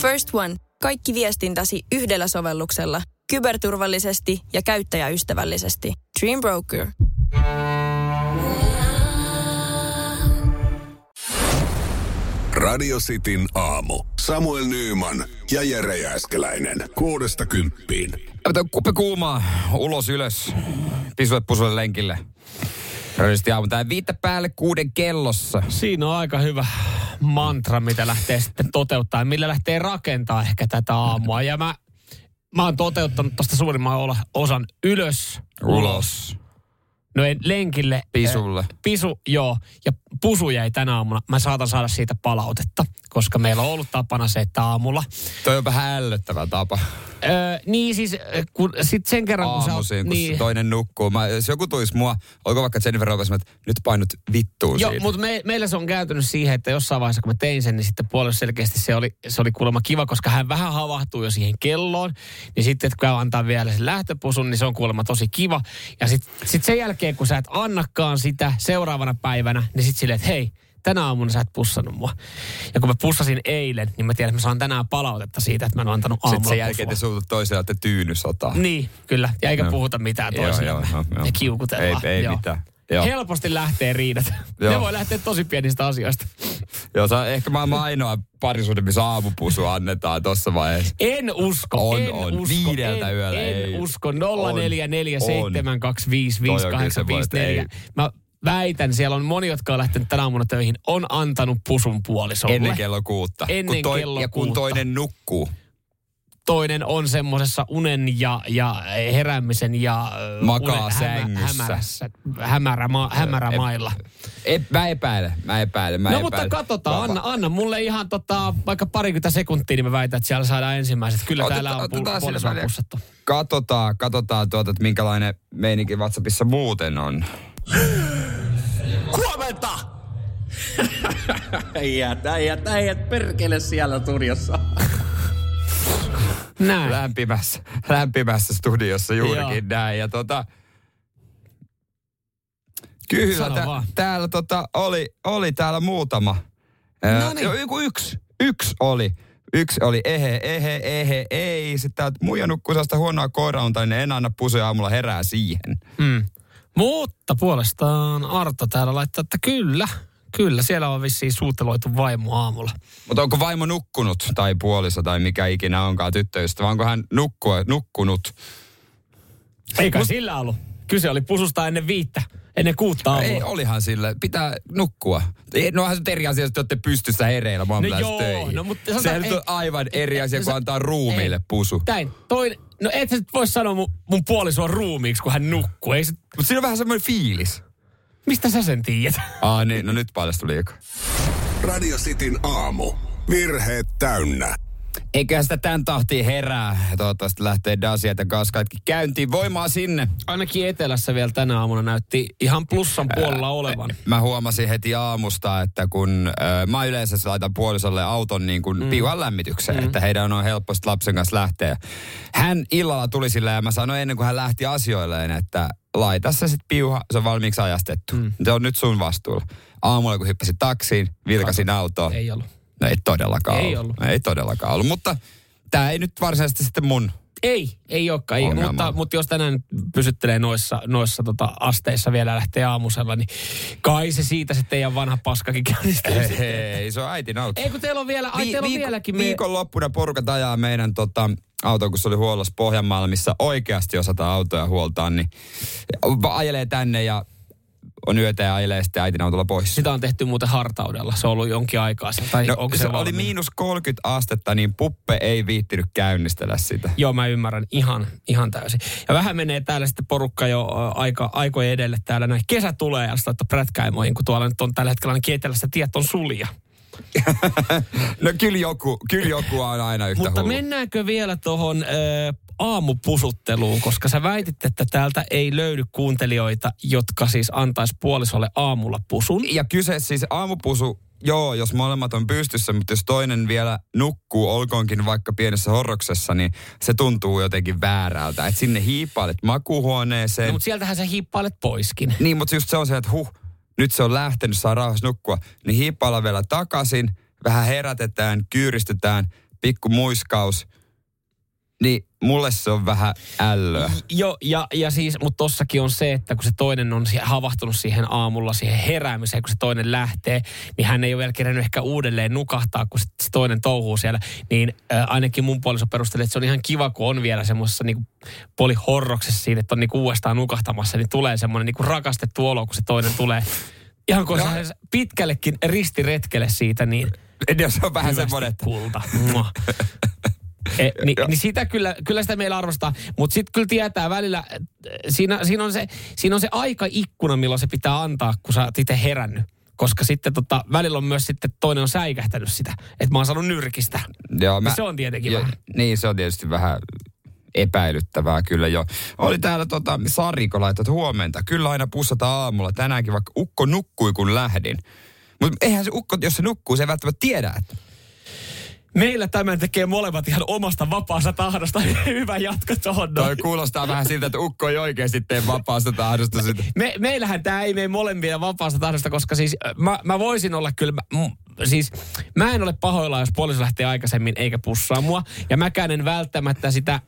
First One. Kaikki viestintäsi yhdellä sovelluksella. Kyberturvallisesti ja käyttäjäystävällisesti. Dream Broker. Radio Cityn aamu. Samuel Nyyman ja Jere Jääskeläinen. Kuudesta kymppiin. Kuppe kuumaa, ulos ylös, pisulle pusulle lenkille. Radisti aamu tää viittä päälle kuuden kellossa. Siinä on aika hyvä mantra, mitä lähtee sitten toteuttaa, millä lähtee rakentaa ehkä tätä aamua. Ja mä, mä oon toteuttanut tosta suurimman osan ylös, Ulos. No en, lenkille. Pisulle. Äh, pisu, joo. Ja pusu jäi tänä aamuna. Mä saatan saada siitä palautetta, koska meillä on ollut tapana se, että aamulla. Toi on vähän ällöttävä tapa. Öö, niin siis, kun, sit sen kerran kun sä Aamuisin, kun niin, toinen nukkuu. Mä, jos joku tuisi mua, oliko vaikka Jennifer Lopez, että nyt painut vittuun Joo, mutta me, meillä se on kääntynyt siihen, että jossain vaiheessa, kun mä tein sen, niin sitten puolella selkeästi se oli, se oli kuulemma kiva, koska hän vähän havahtuu jo siihen kelloon. Niin sitten, että kun hän antaa vielä sen lähtöpusun, niin se on kuulemma tosi kiva. Ja sitten sit sen jälkeen, kun sä et annakaan sitä seuraavana päivänä, niin sitten silleen, että hei, tänä aamuna sä et pussannut mua. Ja kun mä pussasin eilen, niin mä tiedän, että mä saan tänään palautetta siitä, että mä en ole antanut aamulla Sitten sen jälkeen te suutut toiselle, että tyynysotaa. Niin, kyllä. Ja eikä Joo. puhuta mitään joo. Ja kiukutellaan. Ei- ei Joo. mitään. Joo. Helposti lähtee riidat. Joo. Ne voi lähteä tosi pienistä asioista. Joo, se on ehkä maailman ainoa parisuuden, missä aamupusu annetaan tuossa vaiheessa. En usko, On, en on. usko, Viideltä en, yöllä, en ei. usko. On, 0447255854. Mä väitän, siellä on moni, jotka on lähtenyt tänä aamuna töihin, on antanut pusun puolisolle. Ennen kello kuutta. Ennen kun kello Ja kun kuutta. toinen nukkuu. Toinen on semmoisessa unen ja, ja heräämisen ja ö, Makaa unen sängyssä. hämärässä, hämärä, ma, hämärä mailla. E, mä epäilen, mä epäilen, mä No epäilen. mutta katsotaan, anna, anna mulle ihan tota, vaikka parikymmentä sekuntia, niin mä väitän, että siellä saadaan ensimmäiset. Kyllä Oteta- täällä on otetaan pu- sillä puolisoa väliä. pussattu. Katsotaan, katsotaan tuota, että minkälainen meininki WhatsAppissa muuten on. Huomenta! äijät, äijät, äijät, perkele siellä studiossa. Näin. Lämpimässä, lämpimässä studiossa juurikin Joo. näin. Ja tota, kyllä, tä, täällä tota, oli, oli täällä muutama. No niin. Joku yksi, yksi oli. Yksi oli ehe, ehe, ehe, ei. Sitten täältä muija nukkuu sellaista huonoa koiraunta, niin en anna pusuja aamulla herää siihen. Mm. Mutta puolestaan Arto täällä laittaa, että kyllä, kyllä, siellä on vissiin suuteloitu vaimo aamulla. Mutta onko vaimo nukkunut tai puoliso tai mikä ikinä onkaan tyttöystävä? Onko hän nukkua, nukkunut? Eikä Mut... sillä ollut. Kyse oli pususta ennen viittä, ennen kuutta aamulla. Ei, olihan sille. Pitää nukkua. Ei, No onhan se eri asia, jos te olette pystyssä hereillä No aamulla joo, töihin. no mutta sanotaan, Sehän ei- on aivan eri asia, kun Sä- antaa ruumiille ei. pusu. Näin, toinen, no et sä nyt voi sanoa mun, mun puolisoa ruumiiksi, kun hän nukkuu. Ei se, Mutta siinä on vähän semmoinen fiilis. mistä sä sen tiedät? Aa niin, no nyt paljastui liikaa. Radio Cityn aamu. Virheet täynnä. Eiköhän sitä tämän tahtiin herää. Toivottavasti lähtee Dasiat ja Kaskaitkin käyntiin. Voimaa sinne. Ainakin etelässä vielä tänä aamuna näytti ihan plussan puolella olevan. Mä huomasin heti aamusta, että kun äh, mä yleensä laitan puolisolle auton niin kuin mm. piuhan lämmitykseen, mm. että heidän on helposti lapsen kanssa lähteä. Hän illalla tuli sillä ja mä sanoin ennen kuin hän lähti asioilleen, että laita se sitten piuha, se on valmiiksi ajastettu. Mm. Se on nyt sun vastuulla. Aamulla kun hyppäsin taksiin, vilkasin autoa. Ei ollut. No ei todellakaan Ei ollut. ollut. Ei todellakaan ollut, mutta tämä ei nyt varsinaisesti sitten mun. Ei, ei olekaan. Ei, Ongelma. mutta, mutta jos tänään pysyttelee noissa, noissa tota asteissa vielä lähtee aamusella, niin kai se siitä se teidän vanha paskakin käynnistyy. Sitten. hei, se on äitin auto. Ei kun teillä on vielä, ai Vi- teillä on viikon- vieläkin. Me... Viikonloppuna porukat ajaa meidän tota, auto, kun se oli huollossa Pohjanmaalla, missä oikeasti osataan autoja huoltaa, niin ajelee tänne ja on yötä ja ajelee sitten äitin autolla pois. Sitä on tehty muuten hartaudella. Se on ollut jonkin aikaa. se- Tai no, onko se, se, oli miinus 30 astetta, niin puppe ei viittinyt käynnistellä sitä. Joo, mä ymmärrän ihan, ihan täysin. Ja vähän menee täällä sitten porukka jo aika, aikojen edelle täällä näin. Kesä tulee ja sitten prätkäimoihin, kun tuolla nyt on tällä hetkellä ainakin etelässä tiet on sulja. No kyllä joku, kyllä joku on aina yhtä Mutta hullu. mennäänkö vielä tuohon aamupusutteluun, koska sä väitit, että täältä ei löydy kuuntelijoita, jotka siis antaisi puolisolle aamulla pusun. Ja kyse siis aamupusu, joo, jos molemmat on pystyssä, mutta jos toinen vielä nukkuu, olkoonkin vaikka pienessä horroksessa, niin se tuntuu jotenkin väärältä. Että sinne hiippailet makuuhuoneeseen. No, mutta sieltähän sä hiippailet poiskin. Niin, mutta just se on se, että huh, nyt se on lähtenyt, saa rauhassa nukkua. Niin hiippailla vielä takaisin, vähän herätetään, kyyristetään, pikku muiskaus, niin mulle se on vähän ällöä. Joo, ja, ja siis, mutta tossakin on se, että kun se toinen on havahtunut siihen aamulla, siihen heräämiseen, kun se toinen lähtee, niin hän ei ole vielä kerännyt ehkä uudelleen nukahtaa, kun se, toinen touhuu siellä. Niin äh, ainakin mun puoliso perustelee, että se on ihan kiva, kun on vielä semmoisessa niin polihorroksessa siinä, että on niin uudestaan nukahtamassa, niin tulee semmoinen niin rakastettu olo, kun se toinen tulee. Ihan kun se pitkällekin ristiretkelle siitä, niin Ja se on vähän semmoinen, kulta. E, niin, niin sitä kyllä, kyllä sitä meillä arvostaa, mutta sitten kyllä tietää välillä, siinä, siinä, on se, siinä on se aikaikkuna, milloin se pitää antaa, kun sä oot itse herännyt. Koska sitten tota, välillä on myös sitten toinen on säikähtänyt sitä, että mä oon saanut nyrkistä. Joo, Niin se on tietenkin vähän. Niin, se on tietysti vähän epäilyttävää kyllä jo. Oli täällä tota, Sariko laittaa, että huomenta. Kyllä aina pussataan aamulla. Tänäänkin vaikka ukko nukkui kun lähdin. Mutta eihän se ukko, jos se nukkuu, se ei välttämättä tiedä, että Meillä tämän tekee molemmat ihan omasta vapaasta tahdosta. Hyvä jatko tuohon. Toi kuulostaa vähän siltä, että ukko ei oikeasti tee vapaasta tahdosta sitä. Me, meillähän tämä ei mene molempia vapaasta tahdosta, koska siis mä, mä voisin olla kyllä, mä, mm, siis mä en ole pahoilla, jos puoliso lähtee aikaisemmin eikä pussaa mua. Ja mäkään en välttämättä sitä äh,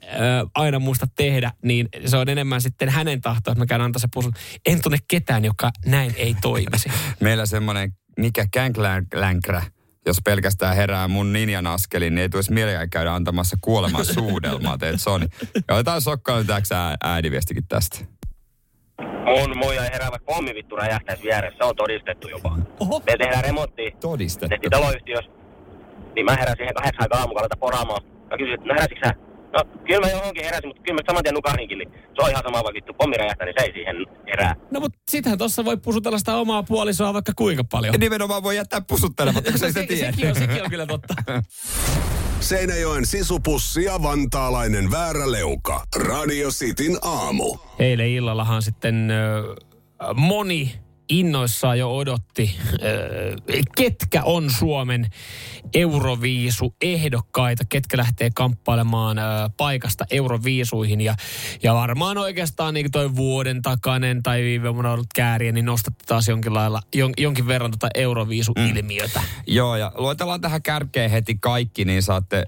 aina muista tehdä, niin se on enemmän sitten hänen tahto, että mä käyn antaa se pussun. En tunne ketään, joka näin ei toimisi. Meillä semmoinen, mikä känklänkrä, jos pelkästään herää mun ninjan askelin, niin ei tulisi mieleen käydä antamassa kuoleman suudelmaa, teet Sony. Ja otetaan sokkaan ää, ääniviestikin tästä. Mun muija heräävä pommi vittu räjähtäisi vieressä, se on todistettu jopa. Oho. Me tehdään remonttia, Todistettu. tehtiin taloyhtiössä. Niin mä heräsin siihen kahdeksan aikaa aamulla aletaan poraamaan. Mä kysyin, että no heräsitkö sä? No kyllä mä johonkin heräsin, mutta kyllä mä saman tien nukahdinkin. Niin se on ihan sama, vaikka vittu pommi räjähtää, niin se ei siihen herää. No mutta sittenhän tuossa voi pusutella sitä omaa puolisoa vaikka kuinka paljon. Ja nimenomaan voi jättää pusuttelematta, kun se ei sitä Se- tiedä. sekin, on, sekin on kyllä totta. Seinäjoen sisupussi ja vantaalainen vääräleuka. Radio Cityn aamu. Eilen illallahan sitten ö, moni innoissaan jo odotti, ketkä on Suomen Euroviisu ehdokkaita, ketkä lähtee kamppailemaan paikasta Euroviisuihin. Ja, ja varmaan oikeastaan niin toi vuoden takainen tai viime vuonna ollut kääriä, niin nostatte taas jonkin, lailla, jon, jonkin verran tota Euroviisu-ilmiötä. Joo, ja luetellaan tähän kärkeen heti kaikki, niin saatte äh,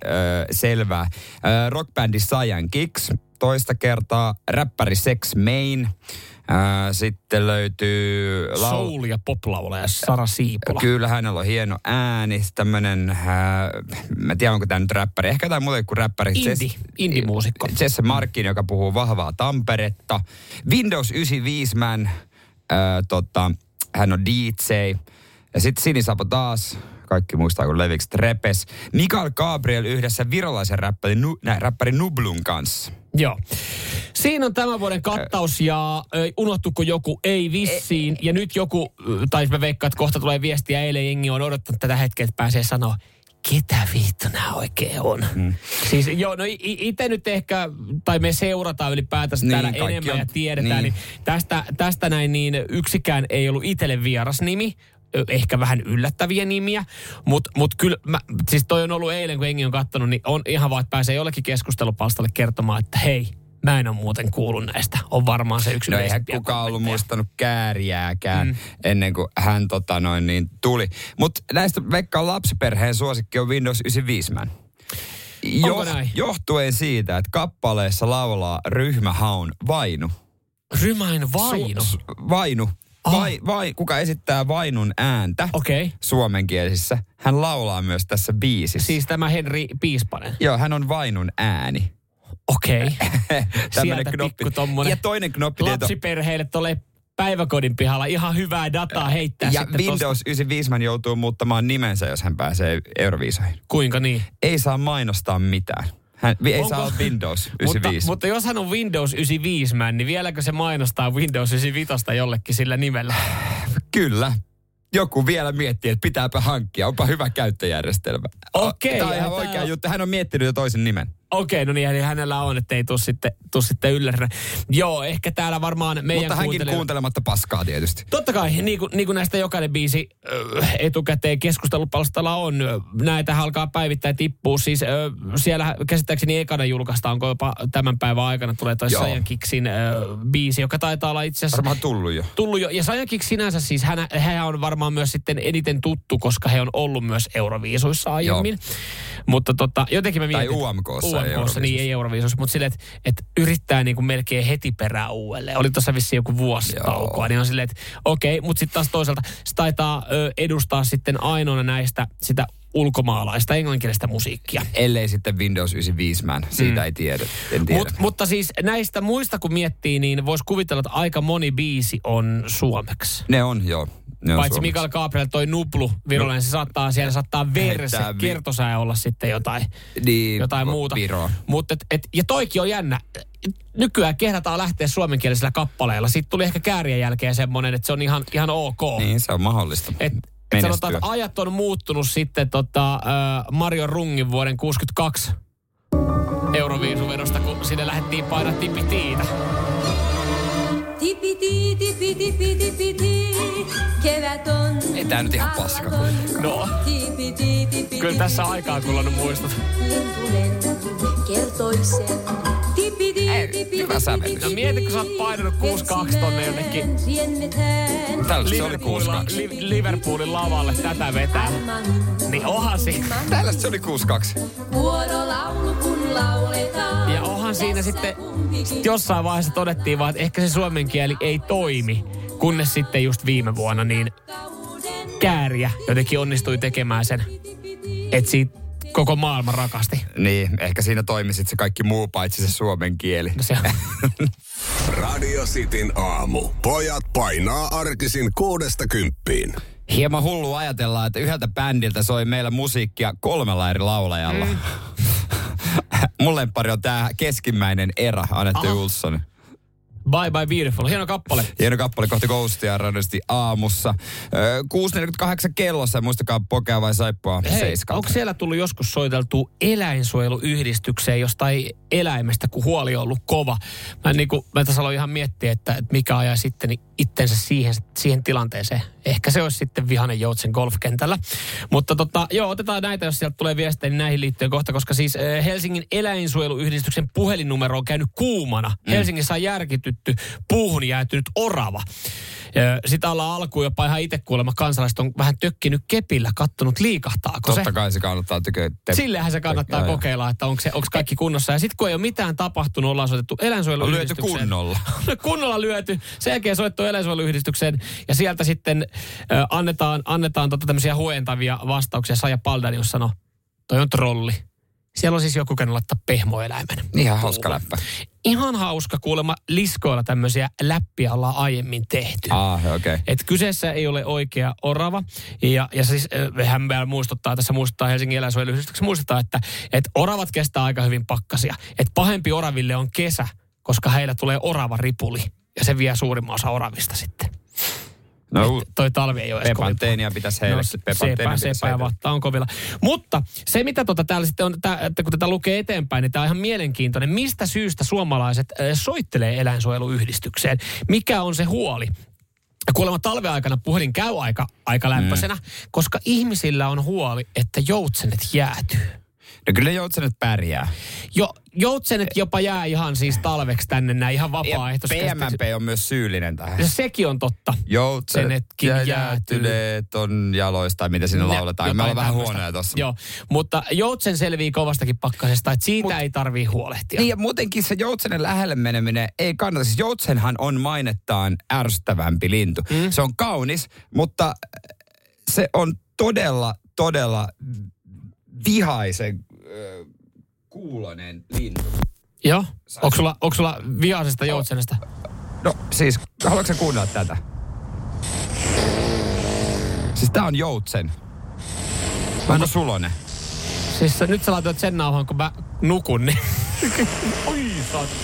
selvää. Äh, rockbändi Sajan Kicks, toista kertaa räppäri Sex Main. Äh, sitten löytyy... lau- Soul- ja poplaulaja Sara Siipola. Kyllä, hänellä on hieno ääni, tämmönen, äh, mä en tiedä onko tämä nyt räppäri, ehkä jotain muuta kuin räppäri. Indie, Jess- indie-muusikko. Jesse Markkin, joka puhuu vahvaa Tamperetta. Windows 95 man, äh, tota, hän on DJ. Ja sitten Sinisapo taas, kaikki muistaa kun Leviksi repes. Mikael Gabriel yhdessä virolaisen räppäri, nu, nä, räppäri Nublun kanssa. Joo. Siinä on tämän vuoden kattaus ja ö, unohtuko joku? Ei vissiin. Ja nyt joku, tai mä veikkaan, että kohta tulee viestiä. Eilen jengi on odottanut tätä hetkeä, että pääsee sanoa, ketä vittu nämä oikein on. Hmm. Siis joo, no itse nyt ehkä, tai me seurataan ylipäätänsä Niin, täällä enemmän on- ja tiedetään, niin. niin. tästä, tästä näin niin yksikään ei ollut itselle vieras nimi ehkä vähän yllättäviä nimiä, mutta mut kyllä, mä, siis toi on ollut eilen, kun Engi on kattonut, niin on ihan vaan, että pääsee jollekin keskustelupalstalle kertomaan, että hei, mä en ole muuten kuullut näistä. On varmaan se yksi No eihän kukaan ollut kommentteja. muistanut kääriääkään mm. ennen kuin hän tota noin niin tuli. Mutta näistä Veikkaan lapsiperheen suosikki on Windows 95 man. Onko näin? Johtuen siitä, että kappaleessa laulaa ryhmähaun Vainu. Rymain Vaino. Su, su, vainu. Ah. Vai, vai, kuka esittää Vainun ääntä. Okay. suomenkielisissä. Hän laulaa myös tässä biisissä. Siis tämä Henri Piispanen. Joo, hän on Vainun ääni. Okei. Tämmönen Sieltä pikku tommonen Ja toinen knoppi. Lapsiperheille tulee päiväkodin pihalla ihan hyvää dataa heittää ja Windows tosta. 95 man joutuu muuttamaan nimensä, jos hän pääsee Euroviisoihin. Kuinka niin? Ei saa mainostaa mitään. Hän ei Onko- saa olla Windows Mutta, 95. mutta jos hän on Windows 95 man, niin vieläkö se mainostaa Windows 95 jollekin sillä nimellä? Kyllä. Joku vielä miettii, että pitääpä hankkia. Onpa hyvä käyttöjärjestelmä. Okei, Tämä on ihan oikea on- juttu. Hän on miettinyt jo toisen nimen. Okei, okay, no niin, eli hänellä on, että ei tuu sitten, tuu sitten yllärinä. Joo, ehkä täällä varmaan meidän Mutta hänkin kuuntelematta paskaa tietysti. Totta kai, niin kuin, niin kuin näistä jokainen biisi ö, etukäteen keskustelupalstalla on, näitä alkaa päivittäin tippua. Siis ö, siellä käsittääkseni ekana julkaista, onko jopa tämän päivän aikana tulee toi Joo. Sajan Kiksin ö, biisi, joka taitaa olla itse asiassa Varmaan tullut jo. tullut jo. Ja Sajan Kicks sinänsä siis, hän, hän on varmaan myös sitten eniten tuttu, koska he on ollut myös Euroviisuissa aiemmin. Mutta tota, jotenkin mä mietin... UMKssa, ei UMKssa, niin ei Euroviisuissa. Mutta silleen, että et yrittää niin kuin melkein heti perään uudelleen. Oli tuossa vissiin joku vuosi Joo. taukoa. Niin on silleen, että okei, mutta sitten taas toisaalta se taitaa ö, edustaa sitten ainoana näistä sitä ulkomaalaista englanninkielistä musiikkia. Ellei sitten Windows 95 man. Siitä Mm. ei tiedä. En tiedä. Mut, mutta siis näistä muista kun miettii, niin voisi kuvitella, että aika moni biisi on suomeksi. ne on, joo. Ne on Paitsi suomeksi. Mikael Gabriel toi Nuplu virolainen, se saattaa, siellä saattaa verse, vi- kertosää olla sitten jotain, Niin, jotain muuta. Mut et, et, ja toikin on jännä. Nykyään kehdataan lähteä suomenkielisellä kappaleella. Sitten tuli ehkä käärien jälkeen semmoinen, että se on ihan, ihan ok. Niin, se on mahdollista. Et, et sanotaan, että ajat on muuttunut sitten tota, äh, Mario Rungin vuoden 62 Euroviisuvedosta, kun sinne lähdettiin painaa tipitiitä. Tipiti, tipi, tipi, tipiti, kevät on. Ei tää nyt ihan paska kuitenkaan. No, tipi, kyllä tässä aikaa kulunut muistot. lintu lentu kertoi sen. Hyvä sävellys. No mieti, kun sä oot painanut 6-2 tonne jonnekin. Tällä se oli Liverpoolilla, 6-2. Li- Liverpoolin lavalle tätä vetää. Niin onhan si- Täällä se oli 6-2. Vuorolaulu kun lauletaan. Ja onhan siinä sitten jossain vaiheessa todettiin vaan, että ehkä se suomen kieli ei toimi. Kunnes sitten just viime vuonna niin kääriä jotenkin onnistui tekemään sen, että siitä koko maailma rakasti. Niin, ehkä siinä toimi sit se kaikki muu paitsi se suomen kieli. No se, Radio Cityn aamu. Pojat painaa arkisin kuudesta kymppiin. Hieman hullu ajatella, että yhdeltä bändiltä soi meillä musiikkia kolmella eri laulajalla. Mm. Mun lemppari on tää keskimmäinen erä, Anette Aha. Ulsson. Bye bye beautiful, hieno kappale. Hieno kappale kohti Ghostia radiosti aamussa. Öö, 6.48 kellossa, muistakaa pokea vai saippua Hei, seiskalta. onko siellä tullut joskus soiteltu eläinsuojeluyhdistykseen jostain eläimestä, kun huoli on ollut kova? Mä, niin kuin, mä tässä aloin ihan miettiä, että, että mikä ajaa sitten niin itsensä siihen, siihen tilanteeseen. Ehkä se olisi sitten vihanen joutsen golfkentällä. Mutta tota, joo, otetaan näitä, jos sieltä tulee viestejä, niin näihin liittyen kohta, koska siis eh, Helsingin eläinsuojeluyhdistyksen puhelinnumero on käynyt kuumana. Mm. Helsingissä on järkitytty puuhun jäätynyt orava. Sitä ollaan alkuun jopa ihan itse kuulemma kansalaiset on vähän tökkinyt kepillä, kattonut liikahtaako se. Totta kai se kannattaa tykö. Te... Sillehän se kannattaa joo. kokeilla, että onko, se, onko kaikki kunnossa. Ja sitten kun ei ole mitään tapahtunut, ollaan soitettu On lyöty eläinsuojeluyhdistykseen. kunnolla. kunnolla lyöty. Sen jälkeen soittu eläinsuojeluyhdistykseen ja sieltä sitten ö, annetaan, annetaan tota tämmöisiä huojentavia vastauksia. Saija Paldanius sanoi, toi on trolli. Siellä on siis joku käynyt laittaa pehmoeläimen. Ihan hauska läppä. Ihan hauska kuulemma liskoilla tämmöisiä läppiä ollaan aiemmin tehty. Ah, okei. Okay. Et kyseessä ei ole oikea orava. Ja, ja siis äh, hän vielä muistuttaa, tässä muistuttaa Helsingin eläinsuojeluyhdistyksessä muistuttaa, että, että oravat kestää aika hyvin pakkasia. Että pahempi oraville on kesä, koska heillä tulee orava ripuli. Ja se vie suurimman osa oravista sitten. No, Toi talvi ei ole edes Pepanteenia pitäisi heille. No, sepä, sepä ja vatta on kovilla. Mutta se, mitä tota täällä sitten on, tää, että kun tätä lukee eteenpäin, niin tämä on ihan mielenkiintoinen. Mistä syystä suomalaiset äh, soittelee eläinsuojeluyhdistykseen? Mikä on se huoli? Kuulemma talven aikana puhelin käy aika, aika lämpöisenä, mm. koska ihmisillä on huoli, että joutsenet jäätyy. No kyllä joutsenet pärjää. Jo, joutsenet jopa jää ihan siis talveksi tänne näin ihan vapaaehtoisesti. PMMP on myös syyllinen tähän. Ja sekin on totta. Joutsenet Senetkin ja jäätyneet on jaloista, mitä siinä Ne- lauletaan. Me jotain ollaan vähän huonoja tossa. Joo, mutta joutsen selvii kovastakin pakkasesta, että siitä Mut, ei tarvii huolehtia. Niin ja muutenkin se joutsenen lähelle meneminen ei kannata. Siis joutsenhan on mainettaan ärsyttävämpi lintu. Mm. Se on kaunis, mutta se on todella, todella vihaisen kuulonen lintu. Joo. Onko sulla, onko sulla vihaisesta joutsenesta? No siis, haluatko sä kuunnella tätä? Siis tää on joutsen. Onko sulonen? Siis sä- nyt sä laitoit sen nauhan, kun mä nukun, niin... Oi.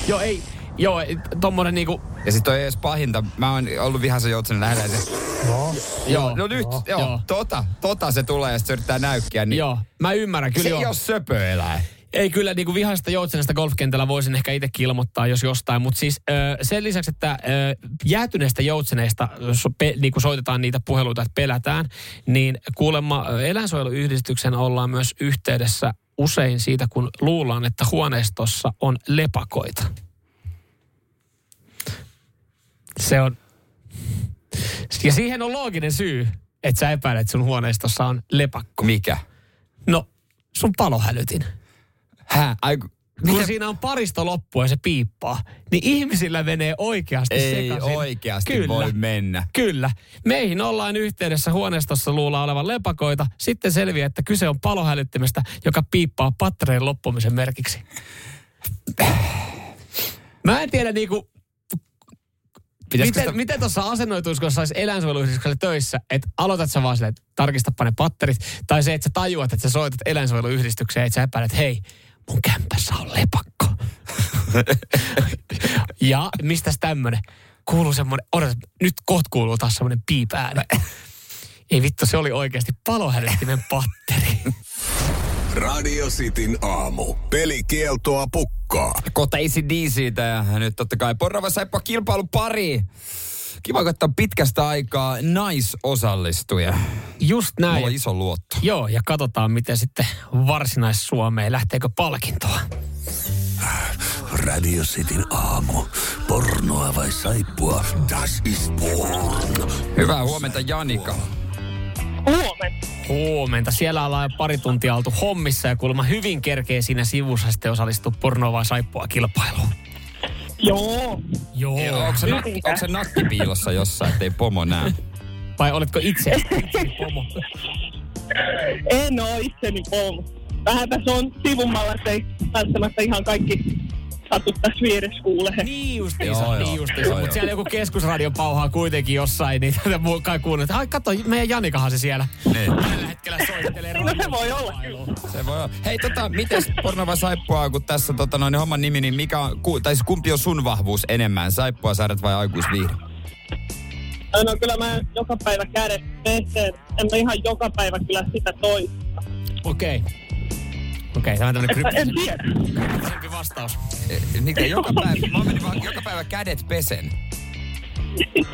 Joo, ei. Joo, tommonen niinku... Ja sit toi ei edes pahinta. Mä oon ollut vihaisen joutsenen lähellä. ja Se, Joo. no nyt, joo, Joo. Tota, tota se tulee ja sit se yrittää näykkiä. Niin Joo, mä ymmärrän kyllä se joo. ei ole söpöeläin. Ei kyllä niin kuin vihaista joutsenesta golfkentällä voisin ehkä itsekin ilmoittaa, jos jostain. Mutta siis ö, sen lisäksi, että ö, jäätyneistä joutseneista so, pe, niin kuin soitetaan niitä puheluita, että pelätään, niin kuulemma eläinsuojeluyhdistyksen ollaan myös yhteydessä usein siitä, kun luullaan, että huoneistossa on lepakoita. Se on... Ja siihen on looginen syy, että sä epäilet, että sun huoneistossa on lepakko. Mikä? No, sun palohälytin. Hä? Ai, ku- Kun siinä on paristo loppu ja se piippaa, niin ihmisillä menee oikeasti Ei sekaisin. oikeasti Kyllä. voi mennä. Kyllä. Meihin ollaan yhteydessä huoneistossa luulla olevan lepakoita. Sitten selviää, että kyse on palohälyttimestä, joka piippaa pattereen loppumisen merkiksi. Mä en tiedä niinku, Pitäisikö miten, sitä- miten tuossa asennoituisi, kun sä olisi eläinsuojeluyhdistyksellä töissä, että aloitat sä vaan silleen, että tarkistapa ne patterit, tai se, että sä tajuat, että sä soitat eläinsuojeluyhdistykseen, että sä epäilet, että hei, mun kämpässä on lepakko. ja mistäs tämmönen? Kuuluu semmonen, odota, nyt kohta kuuluu taas semmonen piipääni. Ei vittu, se oli oikeasti palohälyttimen patteri. Radio Cityn aamu. Pelikieltoa pukkaa. kohta ACDCtä ja nyt totta kai Porrava Saippa kilpailu pari. Kiva katsoa pitkästä aikaa naisosallistuja. Just näin. Mulla on iso luotto. Joo, ja katsotaan miten sitten varsinais-Suomeen, lähteekö palkintoa. Radio Cityn aamu. Pornoa vai saippua? Das ist porn. Hyvää huomenta Janika. Huomenta. Huomenta. Siellä ollaan jo pari tuntia oltu hommissa ja kuulemma hyvin kerkee siinä sivussa sitten osallistua pornoa saippua kilpailuun. Joo. Joo. Onko se, nakki, onko se nakki piilossa jossain, ettei pomo näe? Vai oletko itse itsesi pomo? En oo itseni pomo. Vähän tässä on sivummalla, että ei välttämättä ihan kaikki satu tässä vieressä kuulee. Niin justiinsa, Joo, niin justiinsa. Joo, Mutta siellä joku keskusradio pauhaa kuitenkin jossain, niin tätä muu kai että ai kato, meidän Janikahan se siellä Niin. tällä hetkellä soittelee No se voi olla. Se voi olla. Hei tota, mites porno vai saippua, kun tässä tota, noin, homman nimi, niin mikä on, ku, tai siis kumpi on sun vahvuus enemmän, saippua, sarjat vai aikuisviihde? No kyllä mä joka päivä kädet peseen. En mä ihan joka päivä kyllä sitä toista. Okei. Okei, tämä on tämmöinen kryptisempi vastaus. Eh, Mikä joka päivä, mä menin vaan joka päivä kädet pesen. Niin,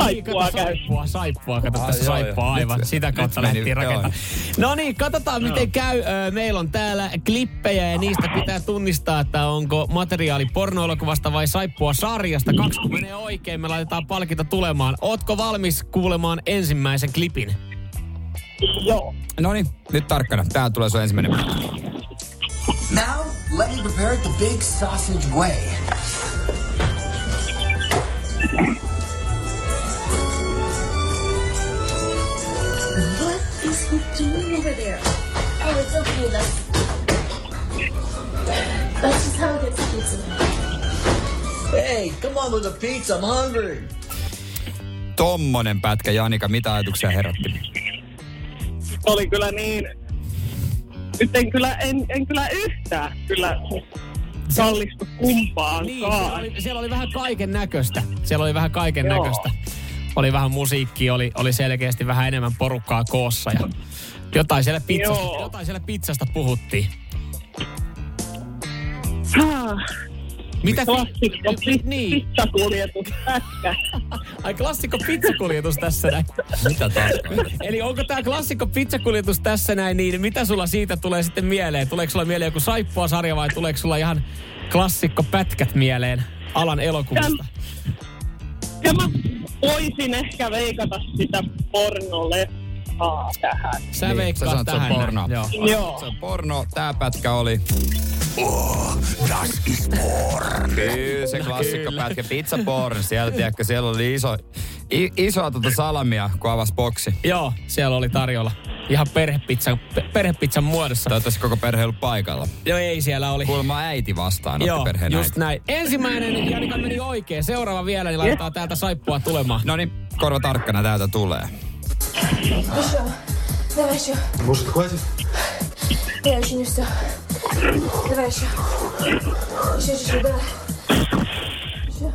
saippua käy. saippua, saippua, kato tässä joo, saippua aivan. Nyt- Sitä kautta nyt lähdettiin rakentamaan. No niin, katsotaan miten käy. Meillä on täällä klippejä ja niistä pitää tunnistaa, että onko materiaali pornoelokuvasta vai saippua sarjasta. Kaksi kun menee oikein, me laitetaan palkinto tulemaan. Ootko valmis kuulemaan ensimmäisen klipin? Joo. No niin, nyt tarkkana. Tää tulee sun ensimmäinen. Now, let me prepare it the big sausage way. What is he doing over there? Oh, it's okay. That's that's just how it gets pizza. Hey, come on with the pizza. I'm hungry. Tommonen pätkä, Janika, mitä ajatuksia herätti? Oli kyllä niin... Nyt en kyllä, en, en kyllä yhtään kyllä sallistu kumpaankaan. Niin, siellä oli, siellä oli vähän kaiken näköistä. Siellä oli vähän kaiken näköistä. Oli vähän musiikkia, oli, oli selkeästi vähän enemmän porukkaa koossa ja jotain siellä pizzasta, Joo. jotain siellä pizzasta puhuttiin. Ah, Mitä Klassikko pi- Niin. pizzakuljetus pätkä. Ai klassikko pizzakuljetus tässä näin. Mitä taas? Eli onko tämä klassikko pizzakuljetus tässä näin, niin mitä sulla siitä tulee sitten mieleen? Tuleeko sulla mieleen joku saippua-sarja vai tuleeko sulla ihan klassikko pätkät mieleen alan elokuvista? Ja mä voisin ehkä veikata sitä tähän. Sä Niin, veikkaat sä sanot, se on tähän. porno. Joo. Joo. Se on porno, tää pätkä oli. Oh, das ist porn. Kyllä, se klassikko kyllä. pätkä. Pizza porn. Siellä, tiedätkö, siellä oli iso, i, isoa tuota salamia, kun avasi boksi. Joo, siellä oli tarjolla. Ihan perhepizzan, pe- perhepizzan muodossa. Toivottavasti koko perhe ei ollut paikalla. Joo, ei siellä oli. Kuulemma äiti vastaan otti Joo, perheen just äiti. näin. Ensimmäinen, Janika meni oikein. Seuraava vielä, niin laitetaan täältä saippua tulemaan. No niin, korva tarkkana täältä tulee. Хорошо. Давай еще. Может, хватит? Я еще не все. Давай еще. Еще чуть-чуть, давай. Еще.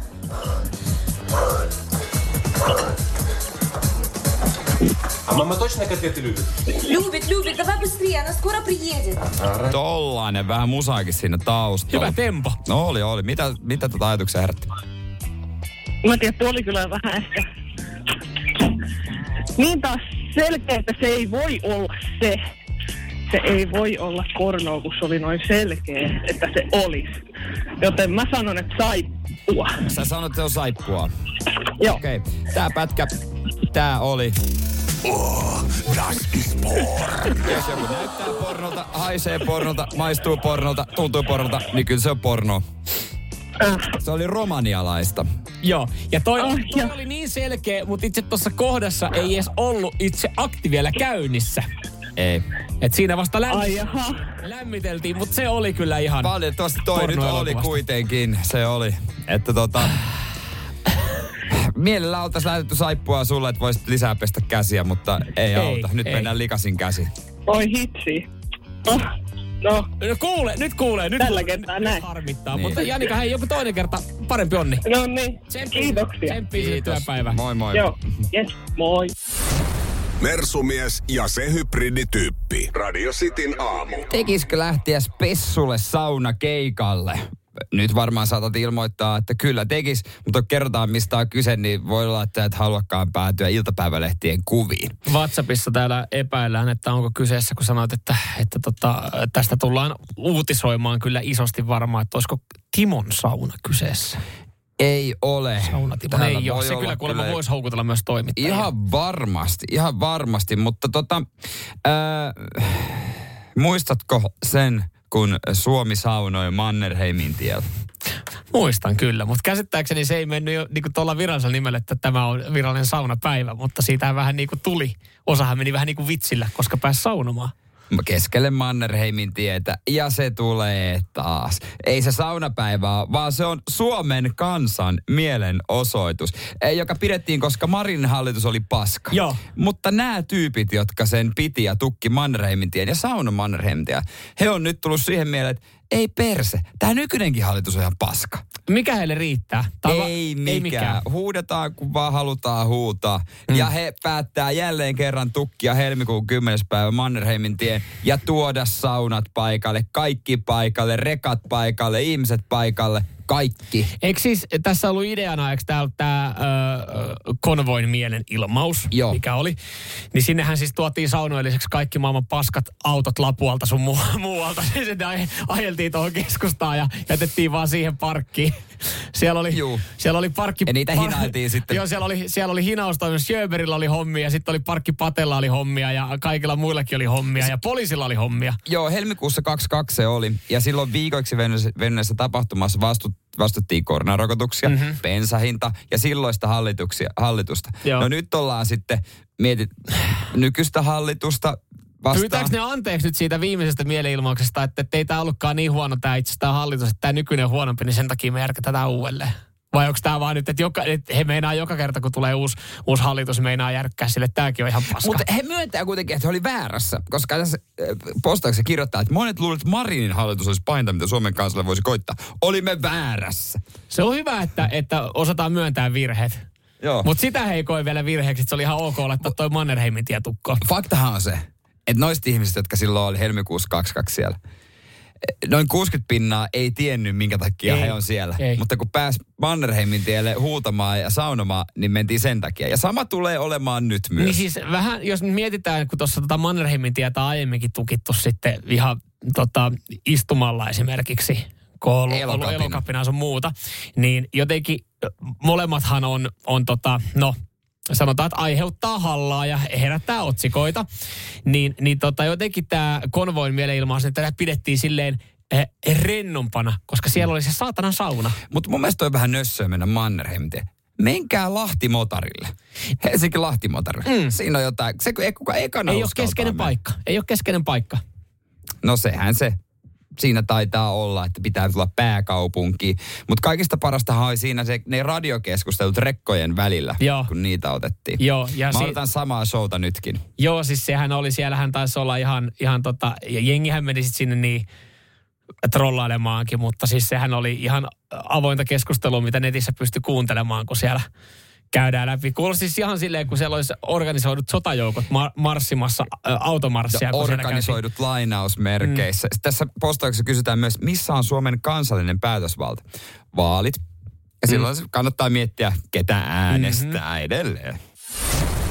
А мама точно котлеты любит? Любит, любит, давай быстрее, она скоро приедет. Tollainen vähän musaakin siinä taustalla. Hyvä tempo. No oli, oli. Mitä, mitä tota ajatuksia herätti? Mä tiedän, tuo oli kyllä vähän ehkä niin taas selkeä, että se ei voi olla se. Se ei voi olla korno, kun se oli noin selkeä, että se olisi. Joten mä sanon, että saippua. Sä sanot, että se on saippua. Joo. Okei, okay. tää pätkä, tää oli. Oh, das ist porn. Jos joku näyttää pornolta, haisee pornolta, maistuu pornolta, tuntuu pornolta, niin kyllä se on porno. Äh. Se oli romanialaista. Joo, ja toi, Oh, toi oli niin selkeä, mutta itse tuossa kohdassa ei edes ollut itse akti vielä käynnissä. Ei. Et siinä vasta lämm- Ai jaha. lämmiteltiin, mutta se oli kyllä ihan... Valitettavasti toi nyt oli kuitenkin. Se oli. Että tota... Mielellään oltais lähetetty saippua sulle, että voisit lisää pestä käsiä, mutta ei, Ei, auta. Nyt ei. mennään likasin käsi. Oi hitsi. Oh, no, No kuule, nyt kuulee. Nyt Tällä kuulee. kertaa nyt näin. harmittaa. Niin. Mutta Janika, hei, joku toinen kerta parempi onni. no niin. Tsemppiä- Kiitoksia. Tsemppiä sinne työpäivään. Moi moi. Joo, yes, moi. Mersumies ja se hybridityyppi. Radio Cityn aamu. Tekisikö lähteä spessulle saunakeikalle? Nyt varmaan saatat ilmoittaa, että kyllä tekis, mutta kerrotaan mistä on kyse, niin voi olla, että et haluakaan päätyä iltapäivälehtien kuviin. WhatsAppissa täällä epäillään, että onko kyseessä, kun sanoit, että, että tota, tästä tullaan uutisoimaan kyllä isosti varmaan, että olisiko Timon sauna kyseessä. Ei ole. Sauna Timon Täällä ei ole. Se kyllä kuulemma voisi houkutella myös toimittajia. Ihan varmasti, ihan varmasti, mutta tota, ää, muistatko sen, kun Suomi saunoi Mannerheimin tiellä? Muistan kyllä, mutta käsittääkseni se ei mennyt jo niin tuolla virallisella nimellä, että tämä on virallinen saunapäivä, mutta siitä vähän niin kuin tuli. Osahan meni vähän niin kuin vitsillä, koska pääsi saunomaan. Keskelle Mannerheimin tietä ja se tulee taas. Ei se saunapäivä ole, vaan se on Suomen kansan mielenosoitus, eh, joka pidettiin, koska Marin hallitus oli paska. Joo. Mutta nämä tyypit, jotka sen piti ja tukki Mannerheimin tien ja sauna Mannerheimin tien, he on nyt tullut siihen mieleen, että ei perse, tämä nykyinenkin hallitus on ihan paska. Mikä heille riittää? Tää on va- Ei mikään. Ei mikään. Huudetaan, kun vaan halutaan huutaa. Mm. Ja he päättää jälleen kerran tukkia helmikuun 10. päivä Mannerheimin tien ja tuoda saunat paikalle, kaikki paikalle, rekat paikalle, ihmiset paikalle, kaikki. Eikö siis tässä ollut ideana, eikö täällä tämä konvoin mielenilmaus, Joo. mikä oli? Niin sinnehän siis tuotiin saunoilliseksi kaikki maailman paskat autot Lapualta sun mu- muualta. Sitten aj- ajeltiin tuohon keskustaan ja jätettiin vaan siihen parkkiin. Siellä oli, Juu. siellä oli parkki... Ja niitä hinailtiin sitten. Joo, siellä oli, siellä oli hinaustoiminnassa. Sjöberillä oli hommia, ja sitten oli parkki Patella oli hommia, ja kaikilla muillakin oli hommia, ja poliisilla oli hommia. Joo, helmikuussa 22 se oli. Ja silloin viikoiksi venyneessä- venyneessä tapahtumassa vastu, vastuttiin koronarokotuksia, mm-hmm. bensahinta ja silloista hallituksia, hallitusta. Joo. No nyt ollaan sitten mietit nykyistä hallitusta vastaan. Pyytääkö ne anteeksi nyt siitä viimeisestä mielenilmauksesta, että ei tämä ollutkaan niin huono tämä itse tämä hallitus, että tämä nykyinen on huonompi, niin sen takia me järkätään uudelleen? Vai onko tämä vaan nyt, että, joka, että he meinaa joka kerta, kun tulee uusi, uusi hallitus, meinaa järkkää sille, että tämäkin on ihan paska. Mutta he myöntää kuitenkin, että he oli väärässä, koska tässä äh, postauksessa kirjoittaa, että monet luulivat, että Marinin hallitus olisi pahinta, mitä Suomen kansalle voisi koittaa. Olimme väärässä. Se on hyvä, että, että osataan myöntää virheet. Mutta sitä he ei koe vielä virheeksi, että se oli ihan ok laittaa toi Mannerheimin tietukko. Faktahan on se, että noista ihmisistä, jotka silloin oli helmikuussa 22 siellä, noin 60 pinnaa ei tiennyt, minkä takia Ei, he on siellä. ei. Mutta kun pääs Mannerheimin tielle huutamaan ja saunomaan, niin mentiin sen takia. Ja sama tulee olemaan nyt myös. Niin siis vähän, jos mietitään, kun tuossa tota Mannerheimin tietä aiemminkin tukittu sitten ihan tota, istumalla esimerkiksi, kun on ollut, ollut Elokapina. elokapina sun muuta, niin jotenkin molemmathan on, on tota, no, sanotaan, että aiheuttaa hallaa ja herättää otsikoita, niin, niin tota, jotenkin tämä konvoin mielenilmaus, että tätä pidettiin silleen eh, rennompana, koska siellä oli se saatanan sauna. Mutta mun mielestä on vähän nössöä mennä Mannerheimin tielle. Menkää Lahtimotarille. Helsinki Lahtimotarille. Mm. Siinä on jotain. Se kuka ekana Ei ole keskeinen mennä. paikka. Ei ole keskeinen paikka. No sehän se siinä taitaa olla, että pitää tulla pääkaupunkiin. Mutta kaikista parastahan oli siinä se, ne radiokeskustelut rekkojen välillä, Joo. kun niitä otettiin. Joo, ja Mä si- odotan samaa showta nytkin. Joo, siis sehän oli, siellähän taisi olla ihan, ihan tota, ja jengihän meni sitten sinne niin trollailemaankin, mutta siis sehän oli ihan avointa keskustelua, mitä netissä pystyi kuuntelemaan, kun siellä käydään läpi. Kuulosti siis ihan silleen, kun siellä olisi organisoidut sotajoukot mar- marssimassa ä, automarssia. Ja organisoidut lainausmerkeissä. Mm. Tässä postauksessa kysytään myös, missä on Suomen kansallinen päätösvalta? Vaalit. Ja silloin mm. kannattaa miettiä, ketä äänestää mm-hmm. edelleen.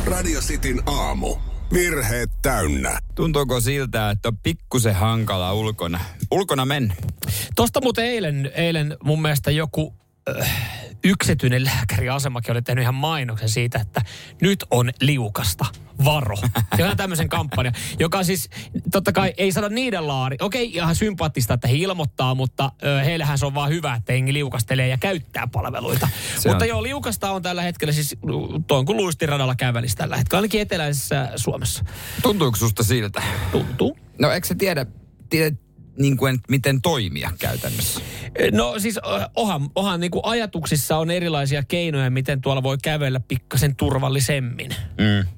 Radio Cityn aamu. Virheet täynnä. Tuntuuko siltä, että on pikkusen hankala ulkona, ulkona mennä? Tuosta muuten eilen, eilen mun mielestä joku äh, yksityinen lääkäriasemakin oli tehnyt ihan mainoksen siitä, että nyt on liukasta. Varo. Ihan tämmöisen kampanjan, joka siis totta kai ei saada niiden laari. Okei, ihan sympaattista, että he ilmoittaa, mutta ö, heillähän se on vaan hyvä, että hengi liukastelee ja käyttää palveluita. Se mutta on. joo, liukasta on tällä hetkellä siis tuon kuin luistiradalla kävelisi tällä hetkellä, ainakin eteläisessä Suomessa. Tuntuuko susta siltä? Tuntuu. No eikö sä tiedä, tiedä niin kuin, miten toimia käytännössä? No siis ohan, ohan niin kuin ajatuksissa on erilaisia keinoja, miten tuolla voi kävellä pikkasen turvallisemmin. Mm.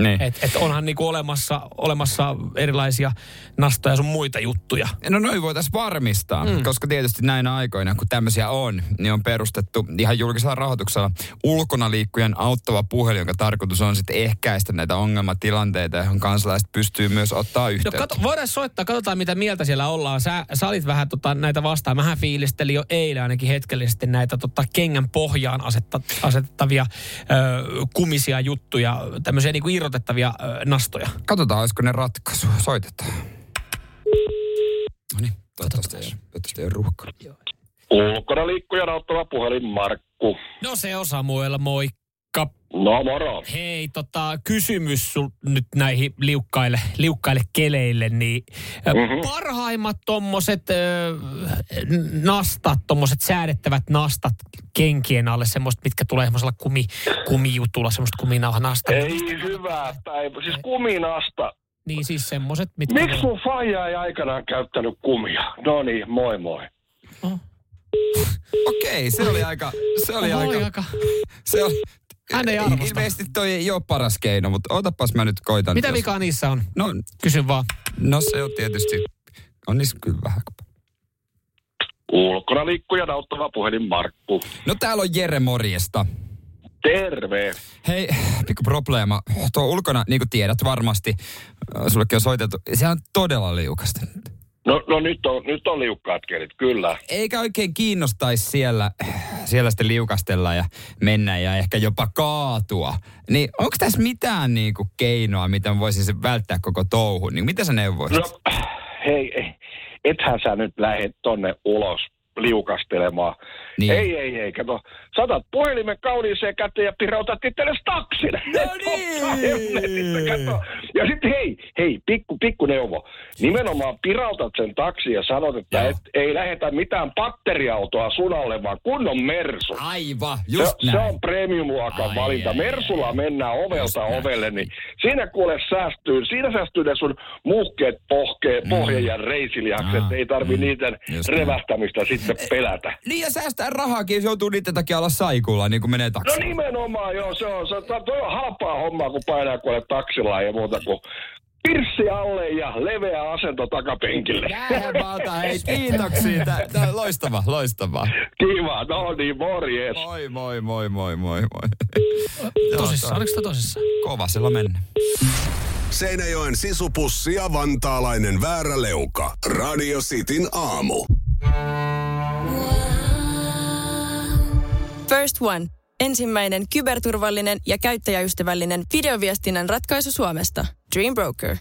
Niin. Et, et onhan niinku olemassa, olemassa erilaisia nastoja sun muita juttuja. No noin voitaisiin varmistaa, mm. koska tietysti näinä aikoina, kun tämmöisiä on, niin on perustettu ihan julkisella rahoituksella ulkona liikkujan auttava puhelin, jonka tarkoitus on sitten ehkäistä näitä ongelmatilanteita, johon kansalaiset pystyy myös ottaa No yhteyttä. kato, voidaan soittaa, katsotaan mitä mieltä siellä ollaan. Sä, sä olit vähän tota, näitä vastaan. Mähän fiilistelin jo eilen ainakin hetkellisesti näitä tota, kengän pohjaan asetta, asetettavia ö, kumisia juttuja, tämmöisiä niinku irrotettavia ö, nastoja. Katsotaan, olisiko ne ratkaisu. Soitetaan. No niin, toivottavasti ei, toivottavasti ei ole ruuhkaa. Ulkona liikkujan auttava puhelin Markku. No se on Samuel, moikka. No moro. Hei, tota, kysymys sul nyt näihin liukkaille, liukkaille keleille, niin mm-hmm. parhaimmat tommoset ö, nastat, tommoset säädettävät nastat kenkien alle, semmoista, mitkä tulee semmoisella kumi, kumijutulla, semmoista kuminauhanasta. Ei hyvää päivä. Siis kuminasta. Niin siis semmoset, mitkä... Miksi sun faija ei aikanaan käyttänyt kumia? No niin, moi moi. Okei, se oli aika... Se oli Oli aika... aika... Se on, Hän ei arvosta. Ilmeisesti toi ei ole paras keino, mutta otapas mä nyt koitan. Mitä jos- vikaa niissä on? No, Kysyn vaan. no se on tietysti... On niissä kyllä vähän. Ulkona liikkujan auttava puhelin Markku. No täällä on Jere morjesta. Terve. Hei, pikku probleema. Tuo ulkona, niin kuin tiedät varmasti, sullekin on soiteltu, se on todella liukasta. No, no nyt, on, nyt on liukkaat kelit, kyllä. Eikä oikein kiinnostaisi siellä, siellä sitten liukastella ja mennä ja ehkä jopa kaatua. Niin onko tässä mitään niin kuin keinoa, miten voisin sen välttää koko touhun? Niin mitä sä neuvoisit? No, hei, ei, ethän sä nyt lähde tonne ulos liukastelemaan. Niin. Ei, ei, ei, kato. Satat puhelimen kauniiseen käteen ja pirautat itsellesi taksin. No niin. kato. Ja sitten hei, hei, pikku, pikku neuvo. Nimenomaan pirautat sen taksi ja sanot, että Joo. et, ei lähetä mitään batteriautoa sunalle, vaan kunnon mersu. Aivan, Se, just se näin. on premium-luokan Ai, valinta. ai, Mersulla ai. mennään ovelta näin. ovelle, niin siinä kuule säästyy, siinä säästyy ne sun muhkeet pohke, pohje ja reisilihakset. Ah, ei tarvi mm. niiden Just näin. revästämistä sitten pelätä. Niin ja säästää rahaakin, jos joutuu niiden takia olla saikulla, niin kuin menee No taksiin. nimenomaan, joo, se on, se on, toi on halpaa hommaa, kun painaa kuule taksilla ja muuta kuin pirssi alle ja leveä asento takapenkille. Jäävalta, hei kiitoksia. Tää, tää, loistava, loistava. Kiva, no niin, morjes. Moi, moi, moi, moi, moi, moi. Tosissaan, oliko sitä tosissaan? Kovasella mennä. Seinäjoen sisupussi ja vantaalainen vääräleuka. Radio Cityn aamu. First One. Ensimmäinen kyberturvallinen ja käyttäjäystävällinen videoviestinnän ratkaisu Suomesta. Dream Broker.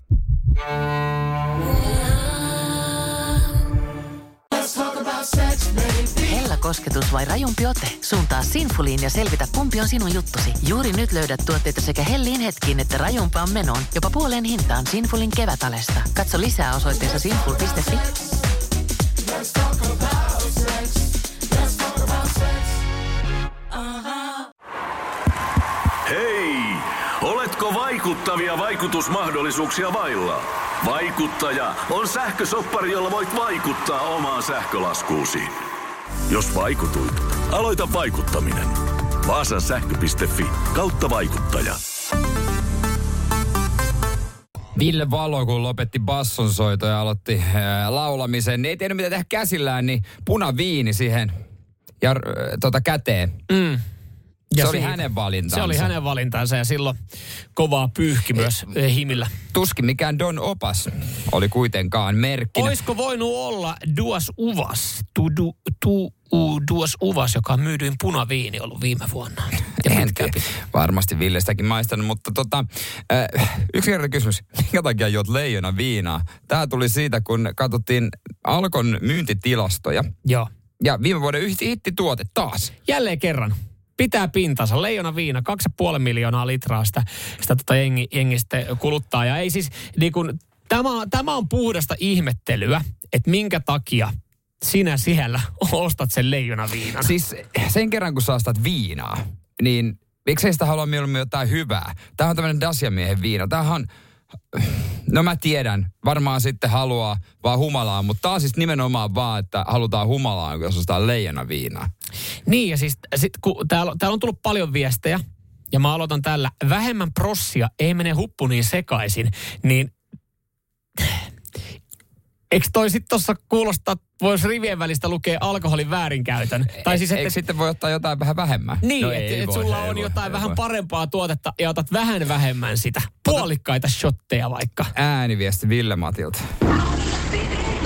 Hella kosketus vai rajumpi ote? Suuntaa Sinfuliin ja selvitä kumpi on sinun juttusi. Juuri nyt löydät tuotteita sekä hellin hetkiin että rajumpaan menoon. Jopa puoleen hintaan Sinfulin kevätalesta. Katso lisää osoitteessa sinful.fi. Hei! Vaikuttavia vaikutusmahdollisuuksia vailla? Vaikuttaja on sähkösoppari, jolla voit vaikuttaa omaan sähkölaskuusi. Jos vaikutuit, aloita vaikuttaminen. Vaasan sähkö.fi kautta vaikuttaja. Ville Valo, kun lopetti bassonsoito ja aloitti ää, laulamisen, niin ei tiennyt mitä tehdä käsillään, niin punaviini siihen ja äh, tota käteen. Mm. Se oli hänen valintansa. Se oli hänen valintansa ja silloin kovaa pyyhki myös eh, himillä. Tuskin mikään Don Opas oli kuitenkaan merkkinä. Olisiko voinut olla Duas Uvas, tu, du, tu, u, Duas Uvas, joka on myydyin punaviini ollut viime vuonna? Ja En. Varmasti Ville sitäkin maistanut, mutta tota, äh, yksinkertainen kysymys. Minkä takia juot leijona viinaa? Tämä tuli siitä, kun katsottiin Alkon myyntitilastoja. Joo. Ja viime vuoden yhti hittituote taas. Jälleen kerran. Pitää pintansa. Leijona viina, 2,5 miljoonaa litraa sitä, sitä tota jengi, jengi kuluttaa. Ja ei siis, niin kun, tämä, tämä on puhdasta ihmettelyä, että minkä takia sinä siellä ostat sen leijona viinan. Siis sen kerran, kun sä ostat viinaa, niin miksei sitä halua mieluummin jotain hyvää? Tämä on tämmöinen Dacia-miehen viina. Tämähän on, no mä tiedän, varmaan sitten haluaa vaan humalaa, mutta taas siis nimenomaan vaan, että halutaan humalaa, jos ostaa leijona viinaa. Niin ja siis sit, kun täällä, täällä on tullut paljon viestejä, ja mä aloitan tällä, vähemmän prossia ei mene huppu niin sekaisin, niin Eikö toi sitten tuossa kuulostaa, voisi rivien välistä lukea alkoholin väärinkäytön? Tai siis, että... sitten voi ottaa jotain vähän vähemmän? Niin, no että et sulla on voi, jotain vähän voi. parempaa tuotetta ja otat vähän vähemmän sitä. Puolikkaita shotteja vaikka. Ääniviesti Ville Matilta.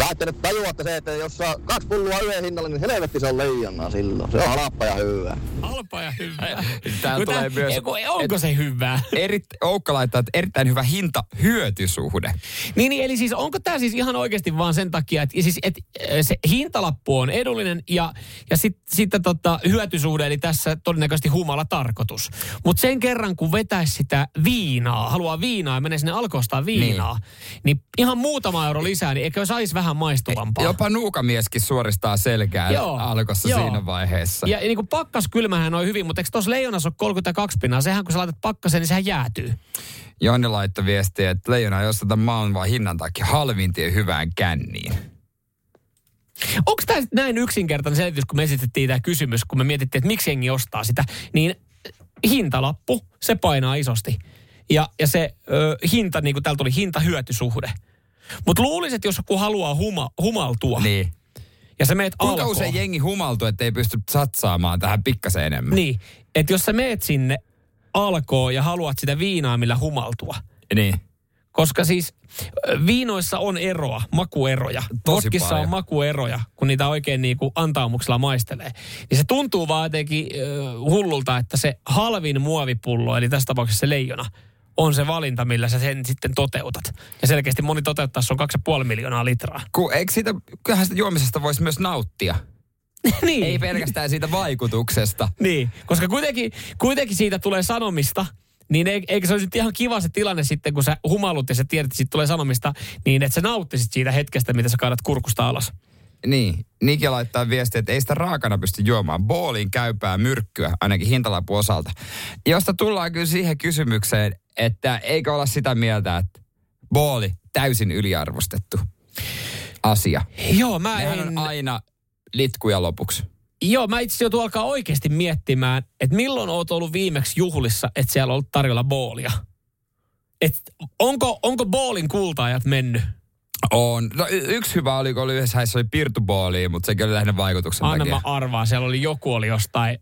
Ajattelin, että tajuatte se, että jos saa kaksi pulloa yhden hinnalla, niin helvetti se on leijonnaa silloin. Se on halpaa ja hyvää. Halpaa ja hyvää. Täällä tulee myös... Onko se hyvää? Eri, Oukka laittaa, että erittäin hyvä hinta-hyötysuhde. Niin, niin, eli siis onko tämä siis ihan oikeasti vaan sen takia, että siis, et, se hintalappu on edullinen ja, ja sitten sit, tota, hyötysuhde, eli tässä todennäköisesti humala tarkoitus. Mutta sen kerran, kun vetäisi sitä viinaa, haluaa viinaa ja menee sinne alkoistaa viinaa, niin. niin ihan muutama euro lisää, niin eikö saisi vähän maistuvampaa? Jopa nuukamieskin suoristaa selkää Joo. alkossa Joo. siinä vaiheessa. Ja, ja niin kuin pakkas kylmähän on hyvin, mutta eikö tuossa leijonassa ole 32 pinnaa? Sehän kun sä laitat pakkaseen, niin sehän jäätyy. Jonni laittoi viestiä, että leijona ei osteta maan vaan hinnan takia halvin tie hyvään känniin. Onko tämä näin yksinkertainen selitys, kun me esitettiin tämä kysymys, kun me mietittiin, että miksi jengi ostaa sitä, niin hintalappu, se painaa isosti. Ja, ja se ö, hinta, niin kuin täällä tuli hinta-hyötysuhde. Mutta luulisin, että jos joku haluaa huma, humaltua, niin. ja sä meet Kuinka alkoon, usein jengi humaltuu, ettei pysty satsaamaan tähän pikkasen enemmän? Niin, että jos sä meet sinne alkoon ja haluat sitä viinaa, millä humaltua. Niin. Koska siis viinoissa on eroa, makueroja. Vodkissa on makueroja, kun niitä oikein niin kuin antaumuksella maistelee. Niin se tuntuu vaan jotenkin äh, hullulta, että se halvin muovipullo, eli tässä tapauksessa se leijona, on se valinta, millä sä sen sitten toteutat. Ja selkeästi moni toteuttaa, se on 2,5 miljoonaa litraa. Ku, eikö siitä, kyllähän sitä juomisesta voisi myös nauttia. niin. Ei pelkästään siitä vaikutuksesta. niin, koska kuitenkin, kuitenkin siitä tulee sanomista, niin eikö se olisi ihan kiva se tilanne sitten, kun sä humalut ja sä tiedät, että siitä tulee sanomista, niin että sä nauttisit siitä hetkestä, mitä sä kaadat kurkusta alas. Niin, Niki laittaa viestiä, että ei sitä raakana pysty juomaan. Booliin käypää myrkkyä, ainakin hintalapu osalta. Josta tullaan kyllä siihen kysymykseen, että eikö olla sitä mieltä, että booli täysin yliarvostettu asia. Joo, mä Nehän en... on aina litkuja lopuksi. Joo, mä itse joutuu alkaa oikeasti miettimään, että milloin oot ollut viimeksi juhlissa, että siellä on ollut tarjolla boolia. Et onko, onko boolin kultaajat mennyt? On. No, y- yksi hyvä oli, kun oli yhdessä häissä oli pirtubooli, mutta sekin oli lähinnä vaikutuksen Anna takia. mä arvaan, siellä oli joku oli jostain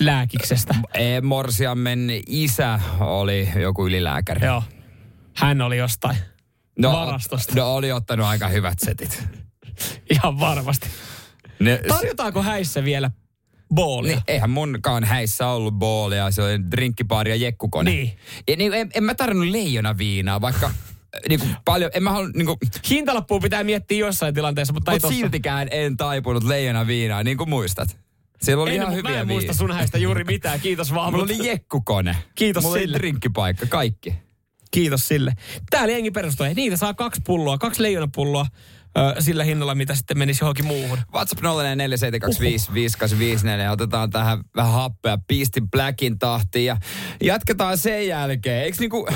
lääkiksestä. E, Morsiammen isä oli joku ylilääkäri. Joo. Hän oli jostain no, varastosta. No oli ottanut aika hyvät setit. Ihan varmasti. Ne, Tarjotaanko häissä vielä boolia? Niin, eihän munkaan häissä ollut boolia, se oli drinkkipaari ja jekkukone. Niin. Ja niin, en, en mä tarvinnut leijona viinaa, vaikka niin kuin paljon, en mä halua, niin kuin, Hintalappua pitää miettiä jossain tilanteessa, mutta mut siltikään en taipunut leijona viinaa, niin kuin muistat. Siellä oli en, ihan mä hyviä en muista sun häistä juuri mitään, kiitos vaan. Mulla oli jekkukone. Kiitos Mulla sille. oli drinkkipaikka, kaikki. Kiitos sille. Täällä jengi perustui. Niitä saa kaksi pulloa, kaksi leijonapulloa sillä hinnalla, mitä sitten menisi johonkin muuhun. WhatsApp 0447255854. Otetaan tähän vähän happea Beastin Blackin tahtiin ja jatketaan sen jälkeen. Eikö niinku...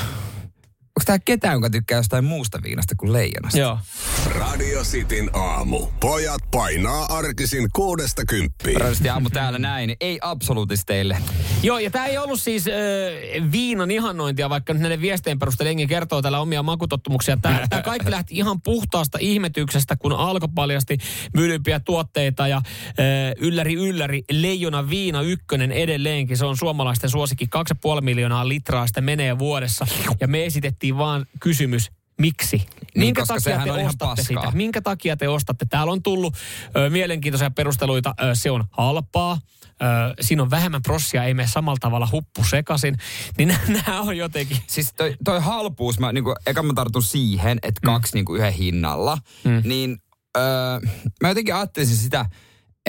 Onko tää ketään, joka tykkää jostain muusta viinasta kuin leijonasta? Joo. Radio Cityn aamu. Pojat painaa arkisin kuudesta kymppiin. Radisti aamu täällä näin. Ei absoluutisteille. Joo, ja tämä ei ollut siis äh, viinan ihannointia, vaikka nyt näiden viestien perusteella jengi kertoo täällä omia makutottumuksia. Tämä kaikki lähti ihan puhtaasta ihmetyksestä, kun alko paljasti myydympiä tuotteita ja äh, ylläri ylläri Leijona Viina ykkönen edelleenkin. Se on suomalaisten suosikki 2,5 miljoonaa litraa sitä menee vuodessa. Ja me esitettiin vaan kysymys, miksi? Niin, Minkä koska takia te ostatte paskaa. sitä? Minkä takia te ostatte? Täällä on tullut ö, mielenkiintoisia perusteluita. Ö, se on halpaa. Ö, siinä on vähemmän prossia, ei mene samalla tavalla huppu sekasin. Niin nämä on jotenkin... Siis toi, toi halpuus, mä, niinku, eka mä tartun siihen, että kaksi niinku yhden hinnalla, Mm. niin öö, mä jotenkin ajattelisin sitä,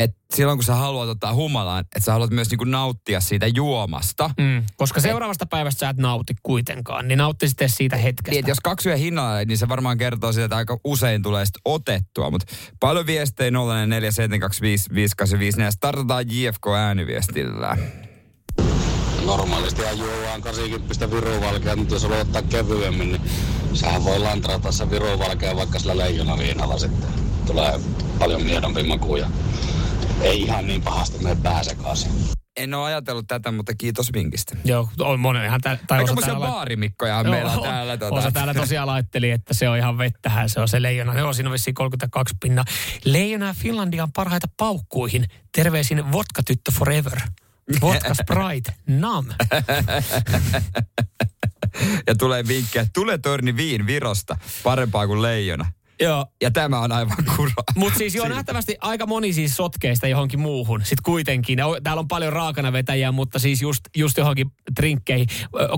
että silloin kun sä haluat ottaa humalaan, että sä haluat myös niinku nauttia siitä juomasta. Mm, koska seuraavasta päivästä sä et nauti kuitenkaan, niin nautti sitten siitä hetkestä. Niin, että jos kaksi yhden hinnalla, niin se varmaan kertoo siitä, että aika usein tulee sitten otettua. Mutta paljon viestejä 04725585, ja startataan JFK ääniviestillä. Normaalisti juodaan 80 viruvalkea, mutta jos haluat ottaa kevyemmin, niin sähän voi lantrata se viruvalkea vaikka sillä leijonaviinalla sitten. Tulee paljon miedompi maku ja ei ihan niin pahasti mene pää sekaisin. En ole ajatellut tätä, mutta kiitos vinkistä. Joo, on monenhan tää, tai osa täällä- baarimikkoja Joo, meillä on täällä. Tuota. Osa täällä tosiaan laitteli, että se on ihan vettähän, se on se leijona. Joo, siinä on vissiin 32 pinnaa. Leijona ja Finlandian parhaita paukkuihin. Terveisin Vodka Tyttö Forever. Vodka Sprite, nam. ja tulee vinkkejä, tule torni viin Virosta, parempaa kuin leijona. Joo. Ja tämä on aivan kura. Mutta siis joo, nähtävästi aika moni siis sotkeista johonkin muuhun. Sitten kuitenkin. Täällä on paljon raakana vetäjiä, mutta siis just, just johonkin trinkkeihin.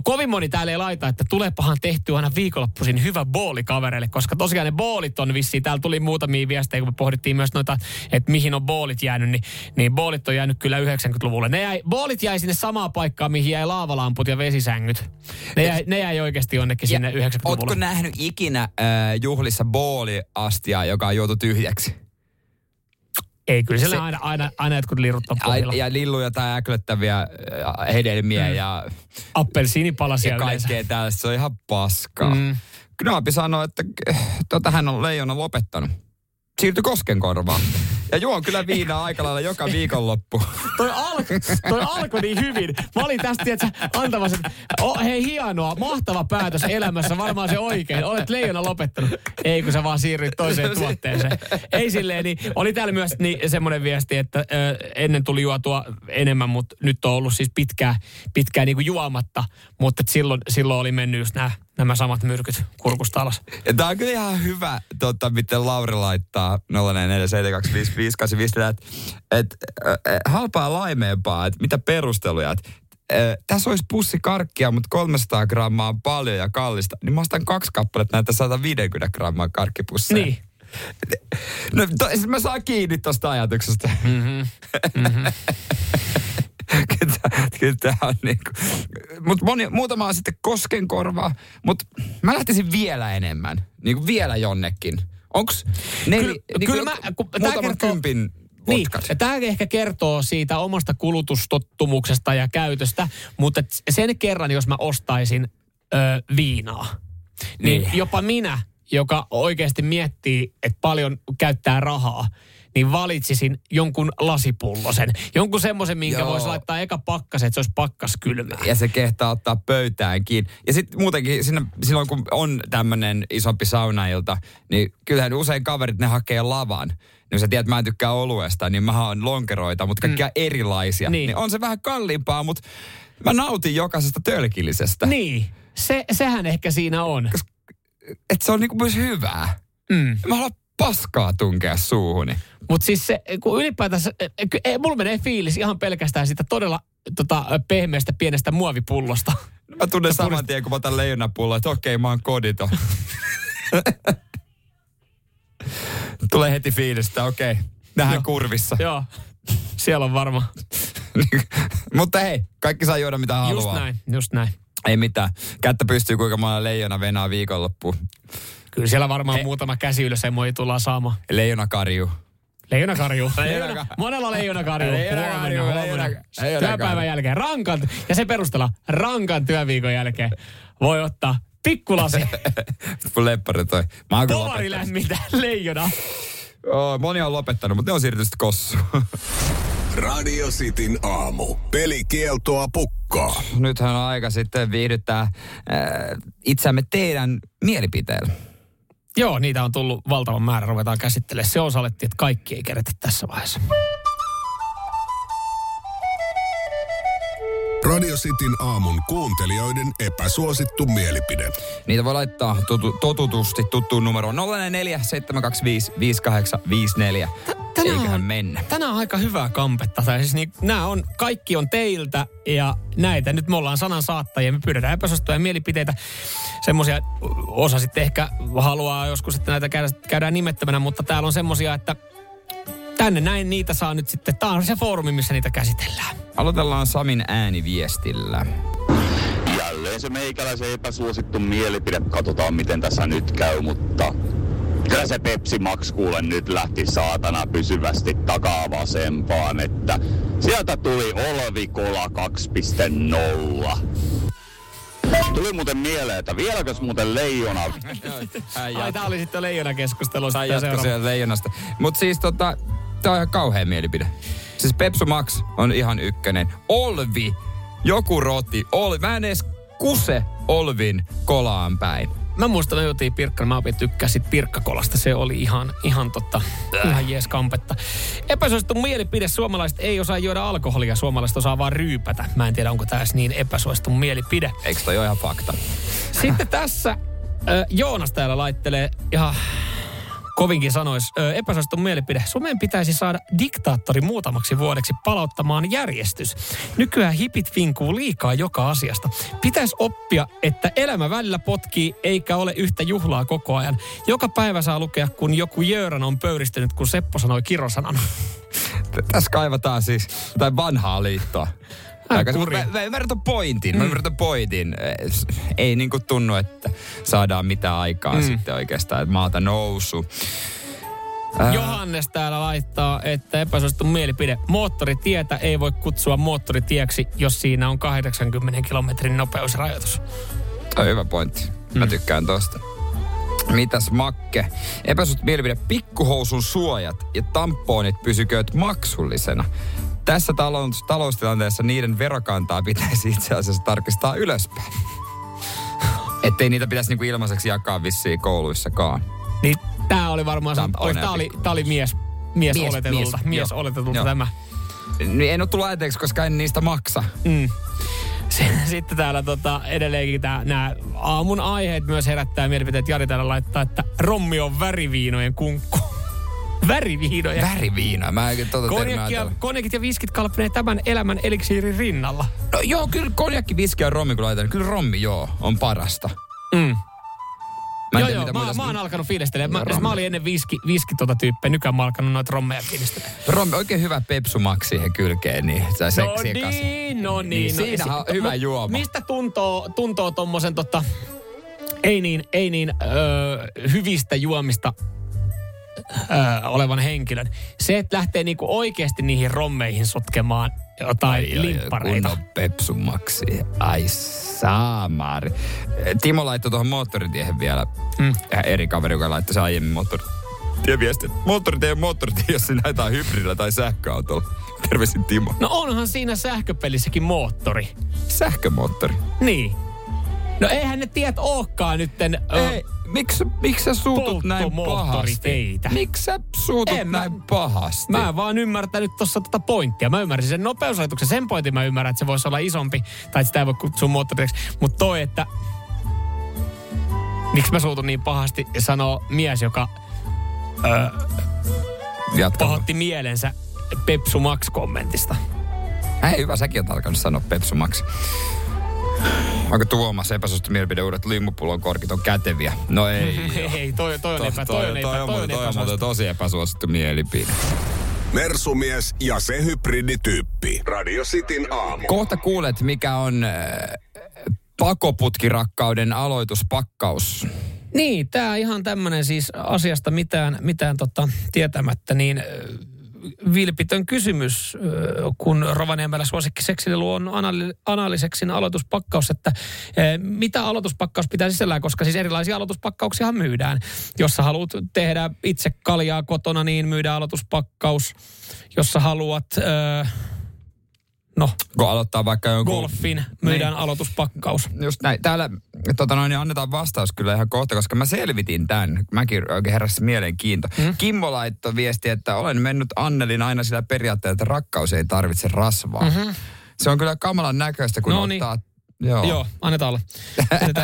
Kovin moni täällä ei laita, että tuleepahan tehty aina viikonloppuisin hyvä booli kavereille, koska tosiaan ne boolit on vissiin. Täällä tuli muutamia viestejä, kun me pohdittiin myös noita, että mihin on boolit jäänyt, niin, niin boolit on jäänyt kyllä 90-luvulle. Ne jäi, boolit jäi sinne samaan paikkaan, mihin jäi laavalamput ja vesisängyt. Ne jäi, ne jäi oikeasti jonnekin sinne 90-luvulle. Ootko nähnyt ikinä äh, juhlissa booliastiaa, joka on juotu tyhjäksi? Ei, kyllä siellä Se- aina, aina, aina jotkut liruttaa pohjalla. Ja lilluja tai äklöttäviä äh, hedelmiä Mm. ja, Appelsiinipalasia ja kaikkea yleensä. tällaista. Se on ihan paskaa. Mm. Knaapi sanoi, että tota hän on leijona lopettanut. Siirtyi Koskenkorvaan. Ja juon kyllä viinaa aika lailla joka viikonloppu. toi, al, toi alkoi niin hyvin. Mä olin tästä, tiedätkö, antamassa, että oh, hei hienoa, mahtava päätös elämässä, varmaan se oikein. Olet leijona lopettanut. Ei, kun sä vaan siirryt toiseen tuotteeseen. Ei silleen, niin oli täällä myös niin, semmoinen viesti, että ö, ennen tuli juotua enemmän, mutta nyt on ollut siis pitkään, pitkään niin kuin juomatta. Mutta silloin, silloin oli mennyt just nämä, nämä samat myrkyt kurkusta alas. Ja tää on kyllä ihan hyvä, tota, miten Lauri laittaa 0447255855, että et, äh, halpaa laimeempaa, että mitä perusteluja, että äh, tässä olisi pussi karkkia, mutta 300 grammaa on paljon ja kallista, niin mä ostan kaksi kappaletta näitä 150 grammaa karkkipusseja. Niin. No, to, siis mä saan kiinni tosta ajatuksesta. Mm-hmm. Mm-hmm. kyllä, kyllä tää on niinku. Mut moni, muutama on sitten koskenkorvaa, mutta mä lähtisin vielä enemmän. Niinku vielä jonnekin. Onks neli, Kyllä- niinku kyllä mä- kun muutaman kertoo- kympin Niin, vodkat? tämä ehkä kertoo siitä omasta kulutustottumuksesta ja käytöstä, mutta sen kerran, jos mä ostaisin ö, viinaa, niin, Niin. jopa minä, joka oikeasti miettii, että paljon käyttää rahaa, niin valitsisin jonkun lasipullosen. Jonkun semmoisen, minkä voisi laittaa eka pakkasen, että se olisi pakkaskylmää. ja se kehtaa ottaa pöytäänkin. Ja sitten muutenkin siinä, silloin, kun on tämmöinen isompi saunailta, niin kyllähän usein kaverit ne hakee lavan. Niin sä tiedät, mä en tykkää oluesta, niin mä oon lonkeroita, mutta kaikkia mm. erilaisia. Niin. Niin. on se vähän kalliimpaa, mutta mä nautin jokaisesta tölkillisestä. Niin, se, sehän ehkä siinä on. Että se on niinku myös hyvää. Mm. Mä haluan paskaa tunkea suuhuni. Mutta siis se, kun ylipäätänsä, eh, ky- eh, mulla menee fiilis ihan pelkästään siitä todella tota, pehmeästä pienestä muovipullosta. Mä tunnen saman tien, kun mä otan leijonapulloa, että okei, mä oon kodito. Tulee heti fiilistä, okei, nähdään Joo. kurvissa. Joo, siellä on varma. Mutta hei, kaikki saa juoda mitä haluaa. Just näin, just näin. Ei mitään. Kättä pystyy kuinka monella leijona venaa viikonloppuun. Kyllä siellä varmaan He. muutama käsi ylös ei tullaan saamaan. Leijona karjuu. Leijona karju. Leijona- Leijona, monella leijona karju. Leijona Huomenna, karju, huomenna. leijona- leijona Työpäivän jälkeen. Rankan, ja se perustella rankan työviikon jälkeen voi ottaa pikkulasi. Leppari toi. Mä oon Polari lämmintä leijona. Moni on lopettanut, mutta ne on siirtynyt sitten kossuun. Radio Cityn aamu. Pelikieltoa pukkaa. Nythän on aika sitten viihdyttää äh, itseämme teidän mielipiteellä. Joo, niitä on tullut valtavan määrä, ruvetaan käsittelemään. Se osallettiin, että kaikki ei kerätä tässä vaiheessa. Radio Cityn aamun kuuntelijoiden epäsuosittu mielipide. Niitä voi laittaa tutu, totutusti tuttuun numeroon 044 725 5854. Eiköhän on, mennä. Tänään on aika hyvää kampetta. Tai siis niin, nämä on, kaikki on teiltä ja näitä. Nyt me ollaan sanan saattajia. Me pyydetään epäsuosittuja mielipiteitä. Semmoisia osa sitten ehkä haluaa joskus, että näitä käydään, käydään nimettömänä, mutta täällä on semmoisia, että tänne näin niitä saa nyt sitten. Tämä on se foorumi, missä niitä käsitellään. Aloitellaan Samin ääniviestillä. Jälleen se meikäläisen epäsuosittu mielipide. Katsotaan, miten tässä nyt käy, mutta kyllä se Pepsi Max kuule nyt lähti saatana pysyvästi takaa vasempaan, että sieltä tuli Olvikola 2.0. Tuli muuten mieleen, että vieläkös muuten leijona... Ai, tää oli sitten leijona keskustelu. Tai jatko leijonasta. Mutta siis tota, tää on ihan kauhea mielipide. Siis Pepsu Max on ihan ykkönen. Olvi, joku roti, Olvi. Mä en edes kuse Olvin kolaan päin. Mä muistan, me juotiin Pirkkana, mä opin tykkää sit Pirkkakolasta. Se oli ihan, ihan totta, ihan jees kampetta. Epäsuosittu mielipide, suomalaiset ei osaa juoda alkoholia, suomalaiset osaa vaan ryypätä. Mä en tiedä, onko tässä niin epäsuosittu mielipide. Eikö toi ole ihan fakta? Sitten tässä äh, Joonas täällä laittelee ihan kovinkin sanois ö, epäsuosittu mielipide. Suomeen pitäisi saada diktaattori muutamaksi vuodeksi palauttamaan järjestys. Nykyään hipit vinkuu liikaa joka asiasta. Pitäisi oppia, että elämä välillä potkii eikä ole yhtä juhlaa koko ajan. Joka päivä saa lukea, kun joku Jöran on pöyristynyt, kun Seppo sanoi kirosanan. Tässä kaivataan siis jotain vanhaa liittoa. Aika, mä, mä ymmärrän pointin, mä ymmärrän pointin. Ei niinku tunnu, että saadaan mitään aikaa mm. sitten oikeastaan, että maata nousu. Äh. Johannes täällä laittaa, että epäsuosittu mielipide. Moottoritietä ei voi kutsua moottoritieksi, jos siinä on 80 kilometrin nopeusrajoitus. Toi hyvä pointti. Mä tykkään tosta. Mitäs Makke? Epäsuosittu mielipide. Pikkuhousun suojat ja tamponit pysykööt maksullisena. Tässä talous, taloustilanteessa niiden verokantaa pitäisi itse asiassa tarkistaa ylöspäin. Ettei niitä pitäisi niinku ilmaiseksi jakaa vissiin kouluissakaan. Niin tää oli varmaan, oli, tää, oli, tää oli mies, mies, mies oletetulta, mies, mies oletetulta joo. tämä. Niin en ole tullut ajatelleeksi, koska en niistä maksa. Mm. Sitten täällä tota, edelleenkin tää, nämä aamun aiheet myös herättää mielipiteet. Jari täällä laittaa, että rommi on väriviinojen kunkku. Väriviinoja. Väriviinoja. Mä en konjakki ja, konjakit ja viskit kalpenee tämän elämän eliksiirin rinnalla. No joo, kyllä konjakki, viski ja rommi kun laitan. Kyllä rommi joo, on parasta. Mm. Mä joo, joo, mä, mä oon alkanut fiilistelemaan. Mä, mä olin ennen viski, viski tota tyyppejä, nykyään mä oon alkanut noita rommeja fiilistelemaan. Rommi, oikein hyvä pepsumaksi siihen kylkeen, niin se no niin, no niin, niin. No, siinä on hyvä juoma. Mistä tuntoo, tuntoo tommosen tota, ei niin, ei niin öö, hyvistä juomista öö, olevan henkilön. Se, että lähtee niinku oikeasti niihin rommeihin sotkemaan jotain ai, limppareita. Kunnon pepsumaksi. Ai saamari. Timo laittoi tuohon moottoritiehen vielä mm. eri kaveri, joka laittoi se aiemmin moottori viesti. Moottoritie moottoritie, jos sinä jotain hybridillä tai sähköautolla. Terveisin Timo. No onhan siinä sähköpelissäkin moottori. Sähkömoottori? Niin. No eihän ne tiet ookaan nytten... Ei, miksi, miksi sä suutut näin pahasti? Miksi sä suutut en näin mä, pahasti? Mä en vaan ymmärtänyt tuossa tota pointtia. Mä ymmärsin sen nopeusrajoituksen. Sen pointin mä ymmärrän, että se voisi olla isompi. Tai sitä ei voi kutsua moottoriksi. Mutta toi, että... Miksi mä suutun niin pahasti, sanoo mies, joka... Öö, pahotti mielensä Pepsu Max-kommentista. Hei, hyvä, säkin oot alkanut sanoa Pepsu Max. Onko Tuomas epäsuosittu mielipide uudet limmupullon korkit on käteviä? No ei. ei, toi, toi on epä, toi on epä, toi on, toi on, toi on, toi on tosi epäsuosittu mielipide. Mersumies ja se hybridityyppi. Radio Cityn aamu. Kohta kuulet, mikä on äh, pakoputkirakkauden aloituspakkaus. Niin, tämä ihan tämmöinen siis asiasta mitään, mitään tota, tietämättä, niin vilpitön kysymys, kun Rovaniemellä suosikki seksilelu on anali- analiseksin aloituspakkaus, että mitä aloituspakkaus pitää sisällään, koska siis erilaisia aloituspakkauksia myydään. Jos sä haluat tehdä itse kaljaa kotona, niin myydään aloituspakkaus. Jos sä haluat... Ö, No. Kun aloittaa vaikka jonkun... Golfin myydään niin. aloituspakkaus. Just näin. Täällä tota noin, annetaan vastaus kyllä ihan kohta, koska mä selvitin tämän. Mäkin oikein heräsi mielenkiinto. Mm. Kimmo laittoi viesti, että olen mennyt Annelin aina sillä periaatteella, että rakkaus ei tarvitse rasvaa. Mm-hmm. Se on kyllä kamalan näköistä, kun no niin. ottaa Joo. Joo, annetaan olla.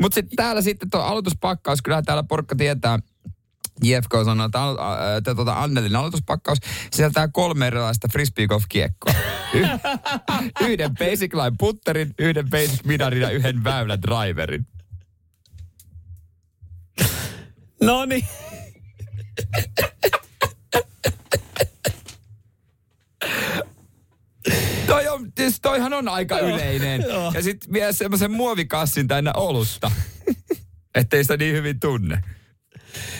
Mutta sitten täällä sitten tuo aloituspakkaus, kyllähän täällä porukka tietää, JFK sanoo, että, äh, että tuota Annelin aloituspakkaus sisältää kolme erilaista frisbee golf kiekkoa. Y- yhden basic line putterin, yhden basic midarin ja yhden väylä driverin. No niin. Toi on, siis toihan on aika yleinen. Ja sitten vielä semmoisen muovikassin täynnä olusta. Ettei sitä niin hyvin tunne.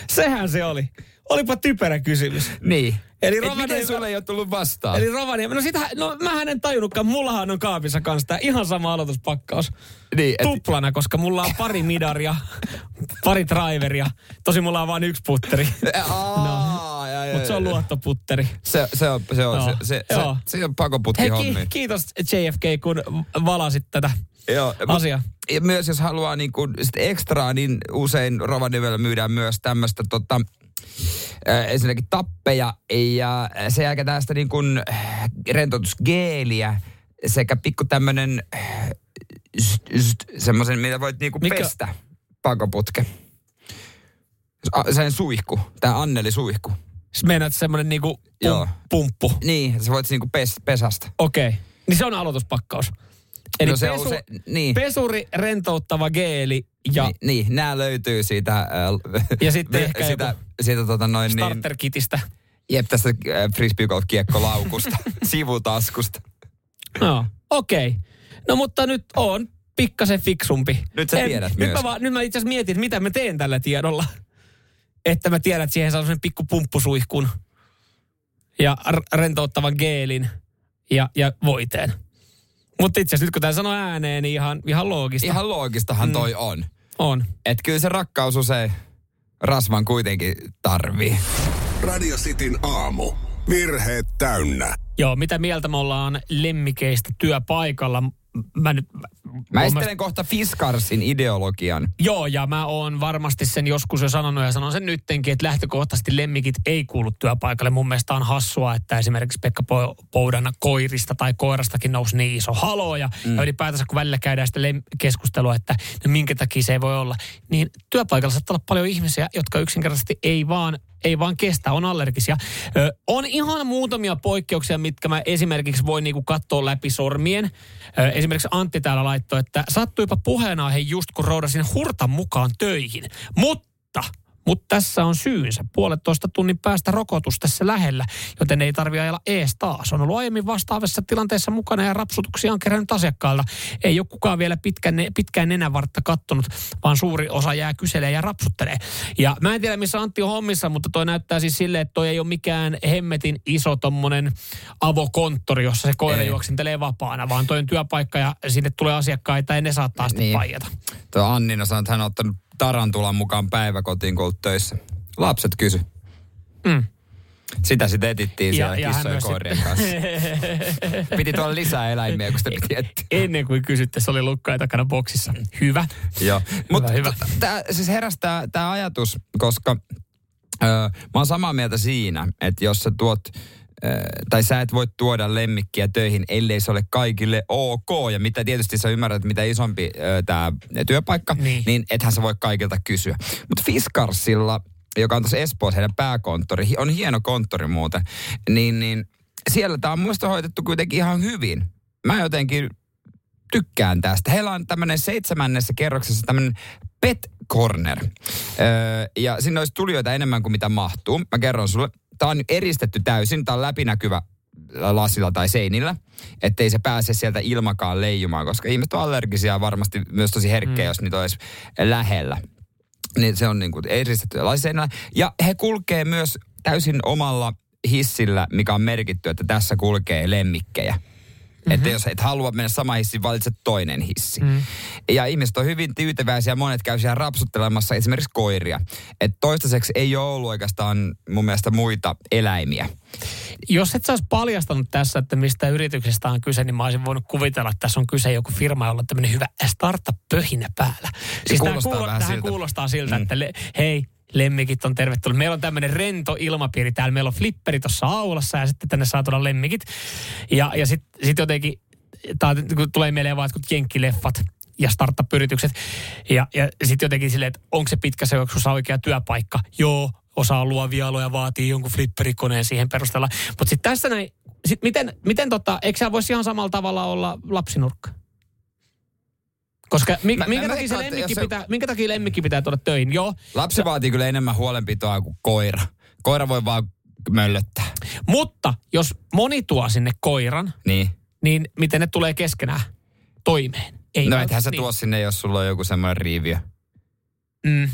Sehän se oli. Olipa typerä kysymys. Niin. Eli Rovaniemi... miten sulle ei ole tullut vastaan? Eli Rovaniemi, no sitä, no mä en tajunnutkaan, mullahan on kaapissa kanssa tämä ihan sama aloituspakkaus. Niin, et... Tuplana, koska mulla on pari midaria, pari driveria. Tosi mulla on vain yksi putteri. no. Mutta se on luottoputteri. Se, se on, se on, no. se, se, se, se, on pakoputki Hei, hommi. kiitos JFK, kun valasit tätä Joo, asiaa. Ja myös jos haluaa niin kuin sit ekstraa, niin usein Rovaniemellä myydään myös tämmöistä tota, äh, ensinnäkin tappeja ja sen jälkeen tästä niin kuin rentoutusgeeliä sekä pikku tämmönen semmoisen, mitä voit niinku Mikä? pestä pakoputke. Sen suihku, tämä Anneli suihku. Siis meinaat semmoinen niinku pum, pumppu. Niin, sä voit niinku pes, pesasta. Okei. Okay. Niin se on aloituspakkaus. Eli no se pesu, se, niin. pesuri, rentouttava geeli ja... Ni, niin, nämä löytyy siitä... Äh, ja sitten ehkä sitä, siitä, tota noin, niin- starter-kitistä. Niin, jep, tästä äh, frisbee golf kiekkolaukusta, sivutaskusta. No, okei. Okay. No mutta nyt on pikkasen fiksumpi. Nyt sä tiedät en, myös. Nyt mä, vaan, nyt mä itse asiassa mietin, mitä mä teen tällä tiedolla. Että mä tiedän, että siihen saa sen pikku pumppusuihkun ja r- rentouttavan geelin ja, ja voiteen. Mutta itse asiassa nyt kun tämä sanoo ääneen, niin ihan, ihan loogista. Ihan loogistahan mm. toi on. On. Et kyllä se rakkaus usein rasvan kuitenkin tarvii. Radio Cityn aamu. Virheet täynnä. Joo, mitä mieltä me ollaan lemmikeistä työpaikalla? Mä nyt... Mä esittelen kohta Fiskarsin ideologian. Joo, ja mä oon varmasti sen joskus jo sanonut ja sanon sen nyttenkin, että lähtökohtaisesti lemmikit ei kuulu työpaikalle. Mun mielestä on hassua, että esimerkiksi Pekka Poudan koirista tai koirastakin nousi niin iso halo. Ja, mm. ja ylipäätänsä kun välillä käydään sitä lem- keskustelua, että no minkä takia se ei voi olla, niin työpaikalla saattaa olla paljon ihmisiä, jotka yksinkertaisesti ei vaan ei vaan kestä, on allergisia. Ö, on ihan muutamia poikkeuksia, mitkä mä esimerkiksi voin niinku katsoa läpi sormien. Ö, esimerkiksi Antti täällä laittoi, että sattuipa puheenaihe just kun roudasin hurtan mukaan töihin. Mutta mutta tässä on syynsä. Puolettoista tunnin päästä rokotus tässä lähellä, joten ei tarvi ajella ees taas. On ollut aiemmin vastaavassa tilanteessa mukana ja rapsutuksia on kerännyt asiakkailta. Ei ole kukaan vielä pitkään, pitkään nenävartta kattonut, vaan suuri osa jää kyselee ja rapsuttelee. Ja mä en tiedä, missä Antti on hommissa, mutta toi näyttää siis silleen, että toi ei ole mikään hemmetin iso tommonen avokonttori, jossa se koira ei. juoksentelee vapaana, vaan toi on työpaikka ja sinne tulee asiakkaita ja ne saattaa sitten niin. paijata. Tuo Annina sanoi, että hän on ottanut tarantulan mukaan päiväkotiin, kun töissä. Lapset kysy. Mm. Sitä sitten etittiin siellä ja kissojen koirien sit... kanssa. piti tuolla lisää eläimiä, kun sitä piti etsiä. Ennen kuin kysytte, se oli lukkaja takana boksissa. Hyvä. Joo. Mutta tää, siis herästää tämä ajatus, koska ö, mä oon samaa mieltä siinä, että jos sä tuot tai sä et voi tuoda lemmikkiä töihin, ellei se ole kaikille ok. Ja mitä tietysti sä ymmärrät, mitä isompi tämä työpaikka, niin. niin ethän sä voi kaikilta kysyä. Mutta Fiskarsilla, joka on tuossa Espoossa heidän pääkonttori, on hieno konttori muuten, niin, niin siellä tämä on muista hoitettu kuitenkin ihan hyvin. Mä jotenkin tykkään tästä. Heillä on tämmöinen seitsemännessä kerroksessa tämmöinen pet corner. Öö, ja sinne olisi tulijoita enemmän kuin mitä mahtuu. Mä kerron sulle tämä on eristetty täysin, tämä on läpinäkyvä lasilla tai seinillä, ettei se pääse sieltä ilmakaan leijumaan, koska ihmiset on allergisia varmasti myös tosi herkkiä, mm. jos niitä olisi lähellä. Niin se on niin kuin eristetty lasiseinällä. Ja he kulkee myös täysin omalla hissillä, mikä on merkitty, että tässä kulkee lemmikkejä. Mm-hmm. Että jos et halua mennä sama hissi, valitset toinen hissi. Mm. Ja ihmiset on hyvin tyytyväisiä, monet käy siellä rapsuttelemassa esimerkiksi koiria. Että toistaiseksi ei ole ollut oikeastaan mun mielestä muita eläimiä. Jos et sä olisi paljastanut tässä, että mistä yrityksestä on kyse, niin mä olisin voinut kuvitella, että tässä on kyse joku firma, jolla on tämmöinen hyvä startup-pöhinä päällä. Siis tämä kuulostaa kuulo- vähän tämähän siltä. kuulostaa siltä, mm. että le- hei, lemmikit on tervetullut. Meillä on tämmöinen rento ilmapiiri täällä. Meillä on flipperi tuossa aulassa ja sitten tänne saa tuoda lemmikit. Ja, ja sitten sit jotenkin, tää, kun tulee mieleen vaan jotkut jenkkileffat ja startup-yritykset. Ja, ja sitten jotenkin silleen, että onko se pitkä seurauksessa oikea työpaikka? Joo, osaa luovia aloja, vaatii jonkun flipperikoneen siihen perusteella. Mutta sitten tässä näin, sit miten, miten tota, eikö voisi ihan samalla tavalla olla lapsinurkka? Koska mi, Mä- minkä, mä takia veikkaan, lemmikki se- pitää, minkä takia lemmikki pitää tuoda töihin? Joo, Lapsi vaatii kyllä enemmän huolenpitoa kuin koira. Koira voi vaan möllöttää. Mutta jos moni tuo sinne koiran, Niin. niin miten ne tulee keskenään toimeen? Ei no ethän sä niin. tuo sinne, jos sulla on joku semmoinen riiviö. Mm.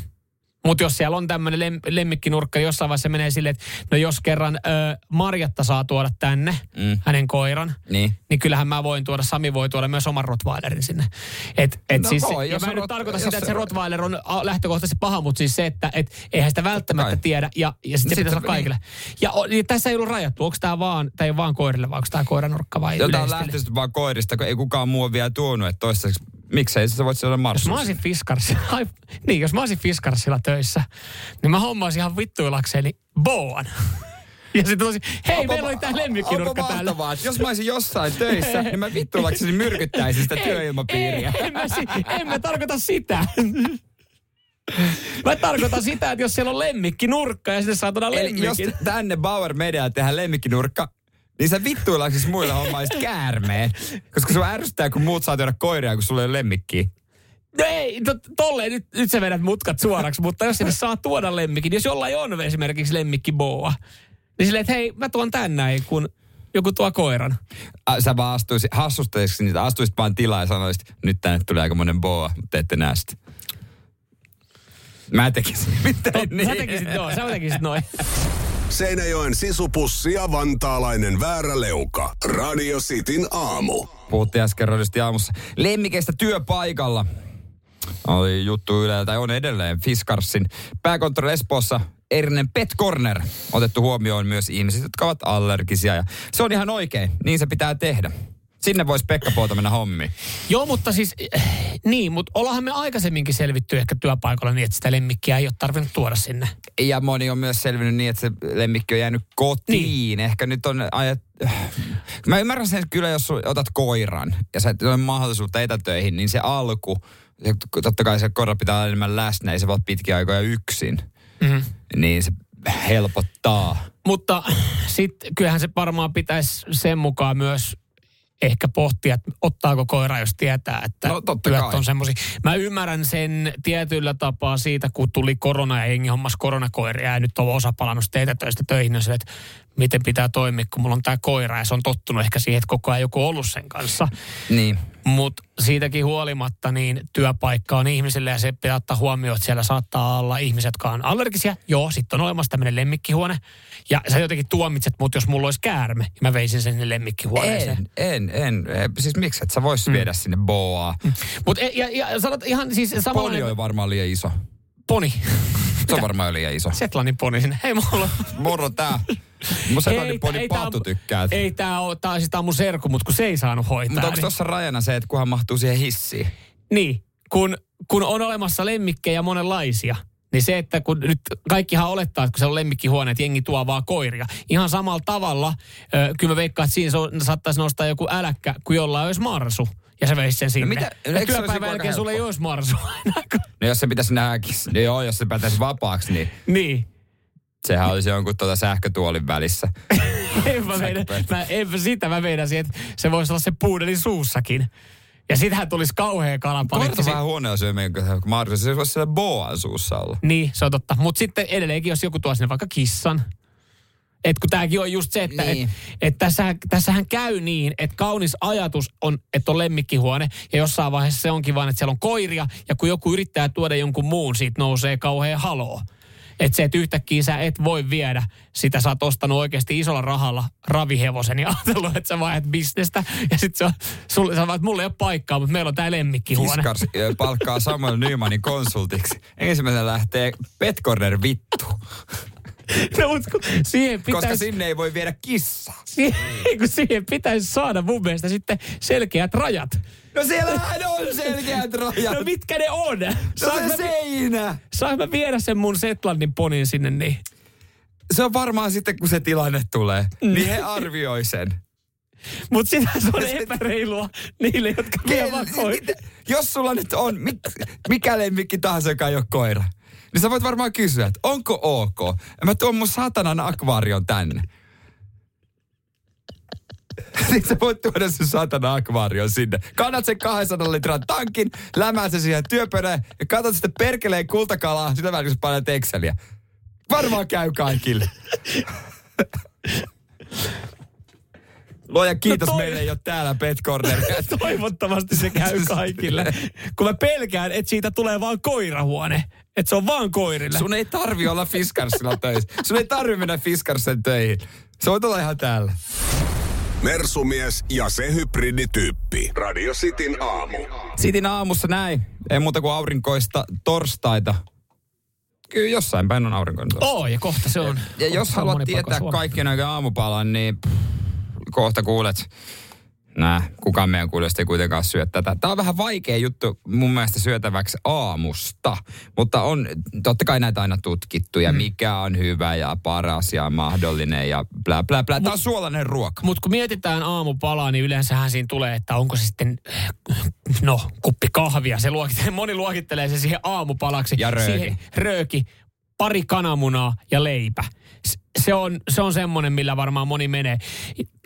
Mutta jos siellä on tämmöinen lem, lemmikkinurkka, niin jossain vaiheessa se menee silleen, että no jos kerran ö, Marjatta saa tuoda tänne Mm. hänen koiran, Niin. niin kyllähän mä voin tuoda, Sami voi tuoda myös oman Rottweilerin sinne. Et, et No siis, voi, ja mä en nyt rot- tarkoita jos sitä, että se se- Rottweiler on lähtökohtaisesti paha, mutta siis se, että et, eihän sitä välttämättä kai. tiedä ja, ja sitten No se se- olla kaikille. Ja o, niin tässä ei ollut rajattu, onko tämä vaan, tämä ei ole vaan koirille vai onko tämä koiranurkka vai yleisesti? lähtöisin vaan koirista, kun ei kukaan muu ole vielä tuonut, että toistaiseksi, miksei se voit siellä Jos marssussa. mä olisin Fiskarsilla, ai, niin, jos mä olisin Fiskarsilla töissä, niin mä hommaisin ihan vittuilakseni boan. Ja sitten tosi, hei, meillä oli tää lemmikkinurkka täällä. mahtavaa, jos mä olisin jossain töissä, niin mä vittuillakseni myrkyttäisin sitä työilmapiiriä. Ei, en, mä, si- en mä tarkoita sitä. Mä tarkoitan sitä, että jos siellä on lemmikkinurkka ja sinne saa tuoda Eli jos tänne Bauer Media tehdään lemmikkinurkka, niin sä vittuillaksis muille hommaisit käärmeen. Koska se ärsyttää, kun muut saa tehdä koiria, kun sulla ei ole lemmikkiä. No ei, to, tolleen nyt, nyt sä vedät mutkat suoraksi, mutta jos sinne saa tuoda lemmikin, jos jollain on esimerkiksi lemmikkiboa, niin silleen, että hei, mä tuon tän näin, kun joku tuo koiran. Ä, Sä vaan astuisit, hassustelisit niitä, astuisit vaan tilaa ja sanoisit, nyt tänne tulee aika monen boa, mutta te ette näe sitä. Mä tekisin mitään niin. Sä tekisit noin, sä tekisit noin. Seinäjoen sisupussi ja vantaalainen vääräleuka. Radio Cityn aamu. Puhuttiin äsken radiosti aamussa lemmikeistä työpaikalla. Oli juttu Ylellä, tai on edelleen Fiskarsin pääkonttori Espoossa erinen Pet Corner otettu huomioon myös ihmiset, jotka ovat allergisia. Ja se on ihan oikein, niin se pitää tehdä. Sinne voisi Pekka Pouta mennä hommiin. Joo, mutta siis, eh, niin, mutta ollaanhan me aikaisemminkin selvitty ehkä työpaikalla niin, että sitä lemmikkiä ei ole tarvinnut tuoda sinne. Ja moni on myös selvinnyt niin, että se lemmikki on jäänyt kotiin. Niin. Ehkä nyt on ajat... Mä ymmärrän sen että kyllä, jos otat koiran ja sä et ole mahdollisuutta etätöihin, niin se alku, totta kai se koira pitää olla enemmän läsnä, ei se voi pitkiä aikoja yksin. Mm-hmm. Niin se helpottaa. Mutta sitten kyllähän se varmaan pitäisi sen mukaan myös ehkä pohtia, että ottaako koira, jos tietää, että No, totta työt kai. on semmoisia. Mä ymmärrän sen tietyllä tapaa siitä, kun tuli korona ja jengi hommas koronakoiria ja nyt on osa palannut teitä töistä töihin, niin se, että miten pitää toimia, kun mulla on tämä koira ja se on tottunut ehkä siihen, että koko ajan joku on ollut sen kanssa. Niin. Mutta siitäkin huolimatta niin työpaikka on ihmisille ja se pitää ottaa huomioon, että siellä saattaa olla ihmiset, jotka on allergisia. Joo, sitten on olemassa tämmöinen lemmikkihuone. Ja sä jotenkin tuomitset mut, jos mulla olisi käärme, ja mä veisin sen sinne lemmikkihuoneeseen. En, en, en. Siis miksi et sä vois mm. viedä sinne boaa? Mm. Mut e, ja, ja sanot ihan siis samalla... Poni on varmaan liian iso. Poni. Se on varmaan liian iso. Setlanin poni sinne. Hei mulla. Moro tää. Mun Setlanin poni on- tykkää. Ei tää on, tää, on- siis tää on mun serkku, mut kun se ei saanut hoitaa. Mutta onko niin- tuossa rajana se, että kunhan mahtuu siihen hissiin? Niin, kun, kun on olemassa lemmikkejä monenlaisia, niin se, että kun nyt kaikkihan olettaa, että kun se on lemmikkihuone, että jengi tuo vaan koiria. Ihan samalla tavalla, ö, kyllä mä veikkaan, että siinä saattaisi nostaa joku äläkkä, kun jollain olisi marsu. Ja se veisi sen sinne. mitä? Ja Eikö se olisi työpäivän jälkeen sulla ei olisi marsu. No jos se pitäisi nähdäkin, niin joo, jos se päätäisi vapaaksi, niin niin. sehän olisi jonkun tuota sähkötuolin välissä. en mä meidän, mä, en, sitä mä meinasin, että se voisi olla se puudelin suussakin. Ja sitähän tulisi kauhea kalapaletti. Koirata vähän huoneen syömien mahdollisesti. Se voisi siellä boan suussa olla. Niin, se on totta. Mutta sitten edelleenkin, jos joku tuo sinne vaikka kissan, et kun tämäkin on just se, että Niin. et, et tässähän, tässähän käy niin, että kaunis ajatus on, että on lemmikkihuone ja jossain vaiheessa se onkin vaan, että siellä on koiria ja kun joku yrittää tuoda jonkun muun, siitä nousee kauhean haloo. Että se, että yhtäkkiä sä et voi viedä sitä, sä oot ostanut oikeasti isolla rahalla ravihevosen ja ajatellut, että sä vaihdat bisnestä. Ja sit se on, sulle, sä vaat, mulla ei ole paikkaa, mutta meillä on tää lemmikkihuone. Fiskars palkkaa Samuel Nymanin konsultiksi. Ensimmäisenä lähtee Pet Corner vittu. No, mut kun siihen Koska pitäisi, sinne ei voi viedä kissaa. siihen, kun siihen pitäisi saada mun mielestä sitten selkeät rajat. No siellähän on selkeät rajat. No mitkä ne on? No se seinä. Saanko mä viedä sen mun Setlandin ponin sinne niin? Se on varmaan sitten, kun se tilanne tulee, niin he arvioi sen. Mutta sitä se on epäreilua niille, jotka vie vaan koiraa. Jos sulla nyt on mik, mikä lemmikki tahansa, joka ei ole koira, niin sä voit varmaan kysyä, että onko ok? Ja mä tuon mun satanan akvaarion tänne. niin sä voit tuoda sen satana akvaarion sinne. Kannat sen 200 litran tankin, lämää se siihen työpöydään ja katsot sitten perkeleen kultakalaa, sitä välillä kun sä painat Exceliä. Varmaan käy kaikille. Luoja kiitos, No no toi- meillä ei ole täällä Pet Corner. Toivottavasti se käy kaikille. Kun mä pelkään, että siitä tulee vaan koirahuone. Että se on vaan koirille. Sun ei tarvi olla Fiskarsilla töissä. Sun ei tarvi mennä Fiskarsen töihin. Sä voit olla ihan täällä. Mersumies ja se hybridityyppi. Radio Cityn aamu. Sitin aamussa näin. Ei muuta kuin aurinkoista torstaita. Kyllä jossain päin on aurinkoinen torstai. Oo, ja kohta se on. Ja jos se on haluat tietää kaikkien aikojen aamupalan, niin pff, kohta kuulet. Nää, kukaan meidän kuulijoista ei kuitenkaan syö tätä. Tämä on vähän vaikea juttu mun mielestä syötäväksi aamusta, mutta on totta kai näitä aina tutkittu ja mm. mikä on hyvä ja paras ja mahdollinen ja blä blä blä. Tämä on suolainen ruoka. Mutta kun mietitään aamupalaa, niin yleensähän siinä tulee, että onko se sitten, no, kuppi kahvia. Se luokittelee, moni luokittelee se siihen aamupalaksi. Ja rööki. Siihen rööki, pari kananmunaa ja leipä. Se on, se on semmoinen, millä varmaan moni menee.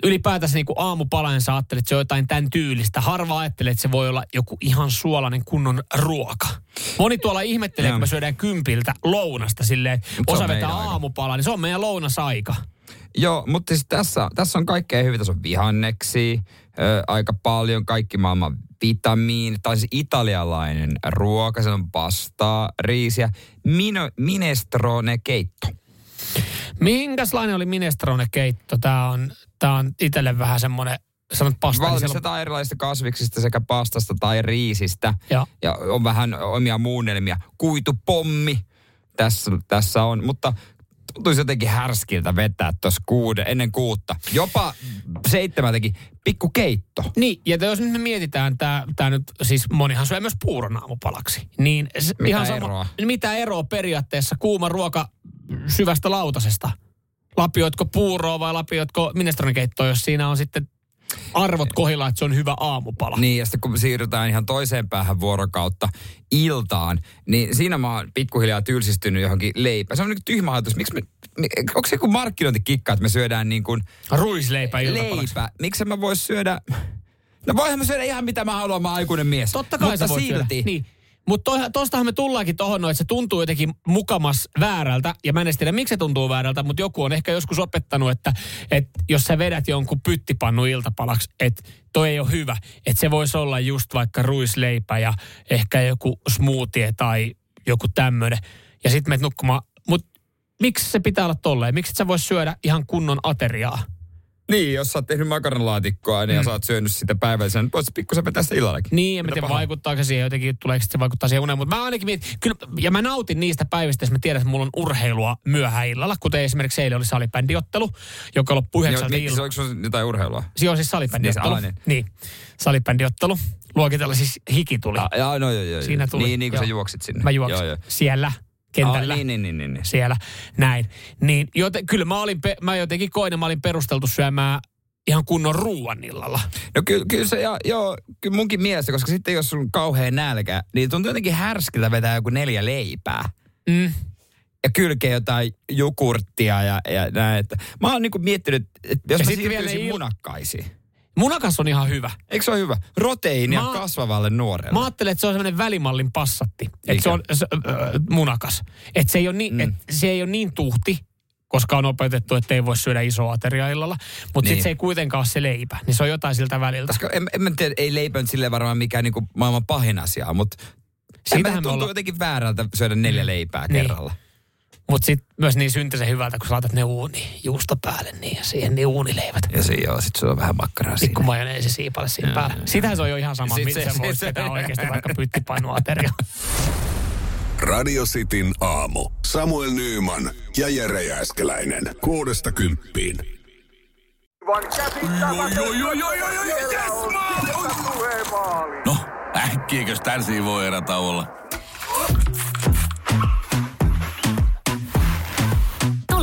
Ylipäätänsä niin aamupalainen sä ajattelet, että se on jotain tämän tyylistä. Harva ajattelee, että se voi olla joku ihan suolainen kunnon ruoka. Moni tuolla ihmettelee, kun me syödään kympiltä lounasta silleen, että osa vetää aamupalaa, niin se on meidän lounasaika. Joo, mutta siis tässä, tässä on kaikkea hyvin. Tässä on vihanneksi, ö, aika paljon, kaikki maailman vitamiinit. Tai siis italialainen ruoka, se on pastaa, riisiä. Mino, minestrone keitto. Minkäslainen oli minestrone-keitto? Tämä on, tää on itselle vähän semmoinen, sanot pasta. niin on- Valmistetaan erilaisista kasviksista sekä pastasta tai riisistä. Ja. ja on vähän omia muunnelmia. Kuitupommi tässä, tässä on, mutta tuntuisi jotenkin härskiltä vetää tuossa kuuden, ennen kuutta. Jopa seitsemältäkin pikku keitto. Niin, ja jos nyt me mietitään, tämä tää nyt, siis monihan syö myös puuron aamupalaksi. Niin Mitä ihan sama, eroa? Mitä eroa periaatteessa kuuma ruoka syvästä lautasesta? Lapioitko puuroa vai lapioitko minestronekeittoa, jos siinä on sitten arvot kohilla, että se on hyvä aamupala. Niin, ja sitten kun siirrytään ihan toiseen päähän vuorokautta iltaan, niin siinä mä oon pikkuhiljaa tylsistynyt johonkin leipään. Se on niin tyhmä ajatus. Miksi me, onko se joku markkinointikikka, että me syödään niin kuin... Ruisleipä iltapalaksi. Leipä. Miksi mä vois syödä... No voihan mä syödä ihan mitä mä haluan, mä aikuinen mies. Totta kai Mutta sä voit silti. syödä. Niin. Mutta tostahan me tullaankin tohon, että se tuntuu jotenkin mukamas väärältä. Ja mä en tiedä, miksi se tuntuu väärältä, mutta joku on ehkä joskus opettanut, että, että jos sä vedät jonkun pyttipannu iltapalaksi, että toi ei ole hyvä. Että se voisi olla just vaikka ruisleipä ja ehkä joku smoothie tai joku tämmöinen. Ja sitten menet nukkumaan. Mutta miksi se pitää olla tolleen? Miksi sä vois syödä ihan kunnon ateriaa? Niin, jos sä oot tehnyt makaronilaatikkoa niin ja sä oot syönyt sitä päivällisenä, niin voit sä pikkusen vetää sitä illallakin. Niin, en mä Mitä tiedä pahaa? vaikuttaako se siihen jotenkin, tuleeko se vaikuttaa siihen uneen, mutta mä ainakin mietin, kyllä, ja mä nautin niistä päivistä, jos mä tiedän, että mulla on urheilua myöhään illalla, kuten esimerkiksi eilen oli salibändiottelu, joka loppui yhdeksältä niin, se illalla. onko jotain urheilua? Se on siis salibändiottelu. Niin. Niin, salibändiottelu. Luokitella siis hiki tuli. Ja, ja, no joo, joo. Siinä tuli. Niin, niin sä Joo. juoksit sinne. Mä juoksin Joo, joo. siellä kentällä. Ah, niin, niin, niin, niin, niin. Siellä, näin. Niin, joten, kyllä mä, olin, pe- mä jotenkin koin, mä olin perusteltu syömään ihan kunnon ruuan illalla. No kyllä, kyllä se, ja, joo, kyllä munkin mielestä, koska sitten jos on kauhean nälkä, niin tuntuu jotenkin härskiltä vetää joku neljä leipää. Mm. Ja kylkeä jotain jukurttia ja, ja näin. Että mä oon niinku miettinyt, että jos Ja mä siirtyisin il- munakkaisiin. Munakas on ihan hyvä. Eikö se ole hyvä? Proteiinia Mä- kasvavalle nuorelle. Mä ajattelen, että se on semmoinen välimallin passatti. Että se on se, äh, munakas. Että se, ei ole niin, mm. et se ei ole niin tuhti, koska on opetettu, että ei voi syödä isoa ateriaa illalla. Mutta Niin. sitten se ei kuitenkaan ole se leipä. Niin se on jotain siltä väliltä. Koska en, en tiedä, ei leipä nyt silleen varmaan mikään niinku maailman pahin asia, mutta Siitähän tuntuu olla- jotenkin väärältä syödä neljä leipää Niin. kerralla. Mutta sitten myös niin syntyisen hyvältä, kun sä laitat ne uuni juusto päälle niin ja siihen niin uunileivät. Ja se joo, sit se on vähän makkaraa siinä. Pikku majoneesi siipalle siinä Joo, päällä. joo. Sitähän se on jo ihan sama, Sit mitä se- se, se- vetää oikeasti vaikka pyttipainuateria. Radio Cityn aamu. Samuel Nyyman ja Jere Jääskeläinen. Kuudesta kymppiin. No, äkkiäkös tän voi erätauolla? Tule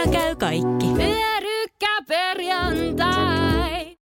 Kotona käy kaikki. Pyörykkäperjantai!